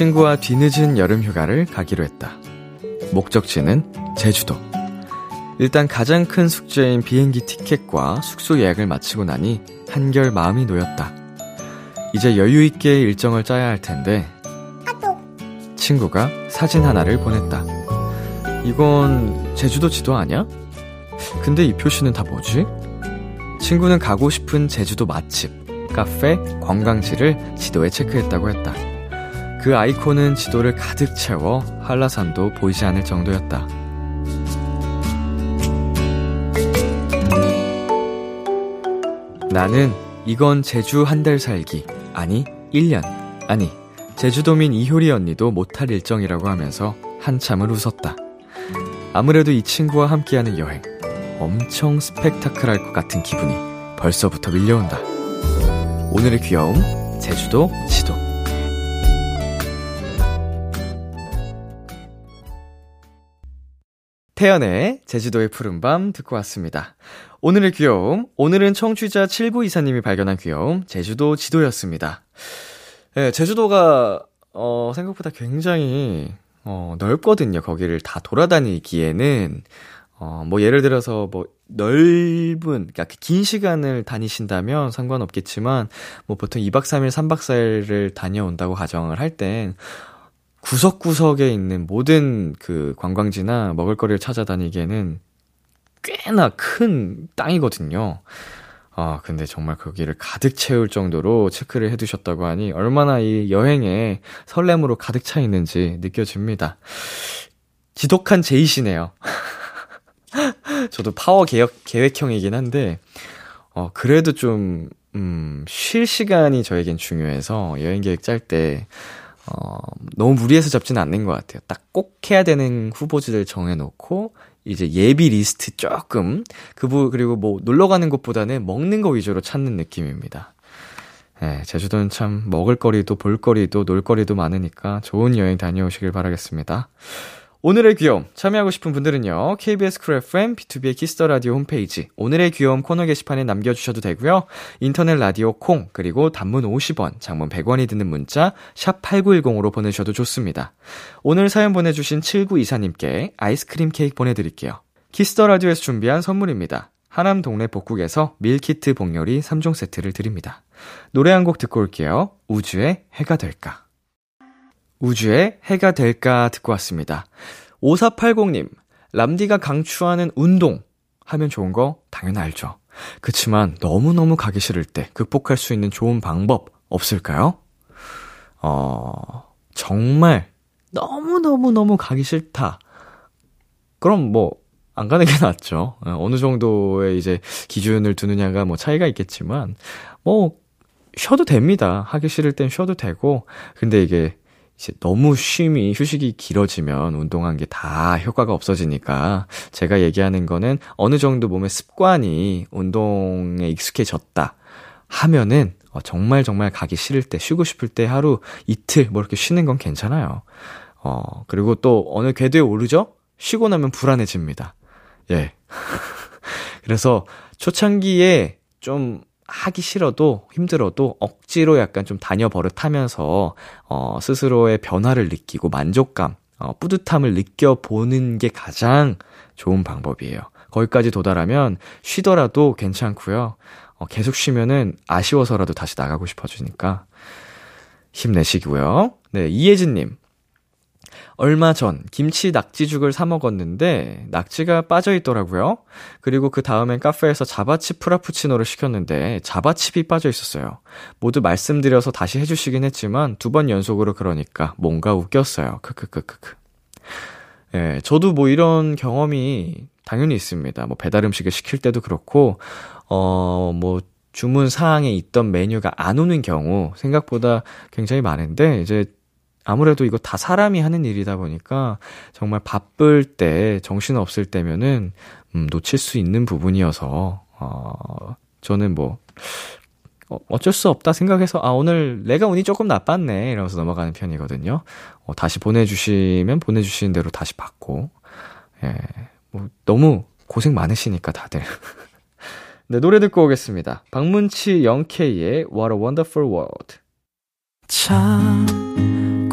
친구와 뒤늦은 여름 휴가를 가기로 했다. 목적지는 제주도. 일단 가장 큰 숙제인 비행기 티켓과 숙소 예약을 마치고 나니 한결 마음이 놓였다. 이제 여유있게 일정을 짜야 할 텐데, 친구가 사진 하나를 보냈다. 이건 제주도 지도 아니야? 근데 이 표시는 다 뭐지? 친구는 가고 싶은 제주도 맛집, 카페, 관광지를 지도에 체크했다고 했다. 그 아이콘은 지도를 가득 채워 한라산도 보이지 않을 정도였다. 나는 이건 제주 한 달 살기, 아니, 1년, 아니, 제주도민 이효리 언니도 못할 일정이라고 하면서 한참을 웃었다. 아무래도 이 친구와 함께하는 여행, 엄청 스펙타클할 것 같은 기분이 벌써부터 밀려온다. 오늘의 귀여움, 제주도 지도. 태연의 제주도의 푸른밤 듣고 왔습니다. 오늘의 귀여움, 오늘은 청취자 7924님이 발견한 귀여움, 제주도 지도였습니다. 예, 제주도가, 어, 생각보다 굉장히, 어, 넓거든요. 거기를 다 돌아다니기에는, 어, 뭐, 예를 들어서, 뭐, 넓은, 그러니까 긴 시간을 다니신다면 상관없겠지만, 뭐, 보통 2박 3일, 3박 4일을 다녀온다고 가정을 할 땐, 구석구석에 있는 모든 그 관광지나 먹을거리를 찾아다니기에는 꽤나 큰 땅이거든요. 아, 근데 정말 거기를 가득 채울 정도로 체크를 해두셨다고 하니 얼마나 이 여행에 설렘으로 가득 차 있는지 느껴집니다. 지독한 J시네요. 저도 파워 계획, 계획형이긴 한데, 어, 그래도 좀, 음, 쉴 시간이 저에겐 중요해서 여행 계획 짤 때, 어, 너무 무리해서 잡지는 않는 것 같아요. 딱 꼭 해야 되는 후보지들 정해놓고, 이제 예비 리스트 조금, 그 부, 그리고 뭐 놀러 가는 곳보다는 먹는 거 위주로 찾는 느낌입니다. 예, 제주도는 참 먹을 거리도 볼거리도 놀거리도 많으니까 좋은 여행 다녀오시길 바라겠습니다. 오늘의 귀여움 참여하고 싶은 분들은요. KBS 쿨 FM 비투비의 키스 더 라디오 홈페이지 오늘의 귀여움 코너 게시판에 남겨 주셔도 되고요. 인터넷 라디오 콩 그리고 단문 50원, 장문 100원이 드는 문자 샵 8910으로 보내셔도 좋습니다. 오늘 사연 보내 주신 7924님께 아이스크림 케이크 보내 드릴게요. 키스 더 라디오에서 준비한 선물입니다. 하남 동네 복국에서 밀키트 복요리 3종 세트를 드립니다. 노래 한 곡 듣고 올게요. 우주의 해가 될까? 우주의 해가 될까 듣고 왔습니다. 5480님, 람디가 강추하는 운동 하면 좋은 거 당연히 알죠. 그치만 너무너무 가기 싫을 때 극복할 수 있는 좋은 방법 없을까요? 어, 정말 너무너무너무 가기 싫다. 그럼 뭐, 안 가는 게 낫죠. 어느 정도의 이제 기준을 두느냐가 뭐 차이가 있겠지만, 뭐, 쉬어도 됩니다. 하기 싫을 땐 쉬어도 되고, 근데 이게 이제 너무 쉼이 휴식이 길어지면 운동한 게 다 효과가 없어지니까 제가 얘기하는 거는 어느 정도 몸의 습관이 운동에 익숙해졌다 하면은 어, 정말 정말 가기 싫을 때 쉬고 싶을 때 하루 이틀 뭐 이렇게 쉬는 건 괜찮아요. 어 그리고 또 어느 궤도에 오르죠? 쉬고 나면 불안해집니다. 예. 그래서 초창기에 좀 하기 싫어도 힘들어도 억지로 약간 좀 다녀 버릇하면서 어 스스로의 변화를 느끼고 만족감, 어 뿌듯함을 느껴 보는 게 가장 좋은 방법이에요. 거기까지 도달하면 쉬더라도 괜찮고요. 어 계속 쉬면은 아쉬워서라도 다시 나가고 싶어지니까 힘내시고요. 네, 이혜진 님. 얼마 전 김치 낙지죽을 사 먹었는데 낙지가 빠져 있더라고요. 그리고 그 다음엔 카페에서 자바칩 프라푸치노를 시켰는데 자바칩이 빠져 있었어요. 모두 말씀드려서 다시 해주시긴 했지만 두 번 연속으로 그러니까 뭔가 웃겼어요. 크크크크크. 예, 저도 뭐 이런 경험이 당연히 있습니다. 뭐 배달 음식을 시킬 때도 그렇고 어, 뭐 주문 사항에 있던 메뉴가 안 오는 경우 생각보다 굉장히 많은데 이제 아무래도 이거 다 사람이 하는 일이다 보니까 정말 바쁠 때, 정신 없을 때면은, 음, 놓칠 수 있는 부분이어서, 어, 저는 뭐, 어, 어쩔 수 없다 생각해서, 아, 오늘 내가 운이 조금 나빴네. 이러면서 넘어가는 편이거든요. 어, 다시 보내주시면 보내주시는 대로 다시 받고, 예, 뭐, 너무 고생 많으시니까 다들. 네, 노래 듣고 오겠습니다. 박문치 0K의 What a Wonderful World. 참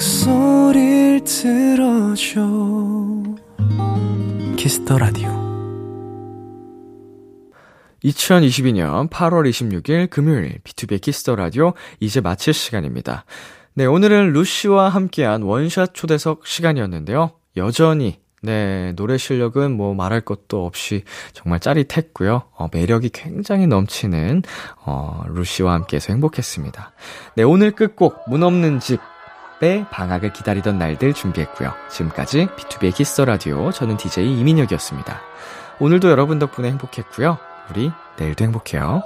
목소리를 들어줘 키스 더 라디오 2022년 8월 26일 금요일 비투비 키스 더 라디오 이제 마칠 시간입니다. 네, 오늘은 루시와 함께한 원샷 초대석 시간이었는데요. 여전히 네, 노래 실력은 뭐 말할 것도 없이 정말 짜릿했고요. 어, 매력이 굉장히 넘치는 어, 루시와 함께해서 행복했습니다. 네, 오늘 끝곡 문 없는 집 의 방학을 기다리던 날들 준비했고요. 지금까지 B2B의 키스 라디오 저는 DJ 이민혁이었습니다. 오늘도 여러분 덕분에 행복했고요. 우리 내일도 행복해요.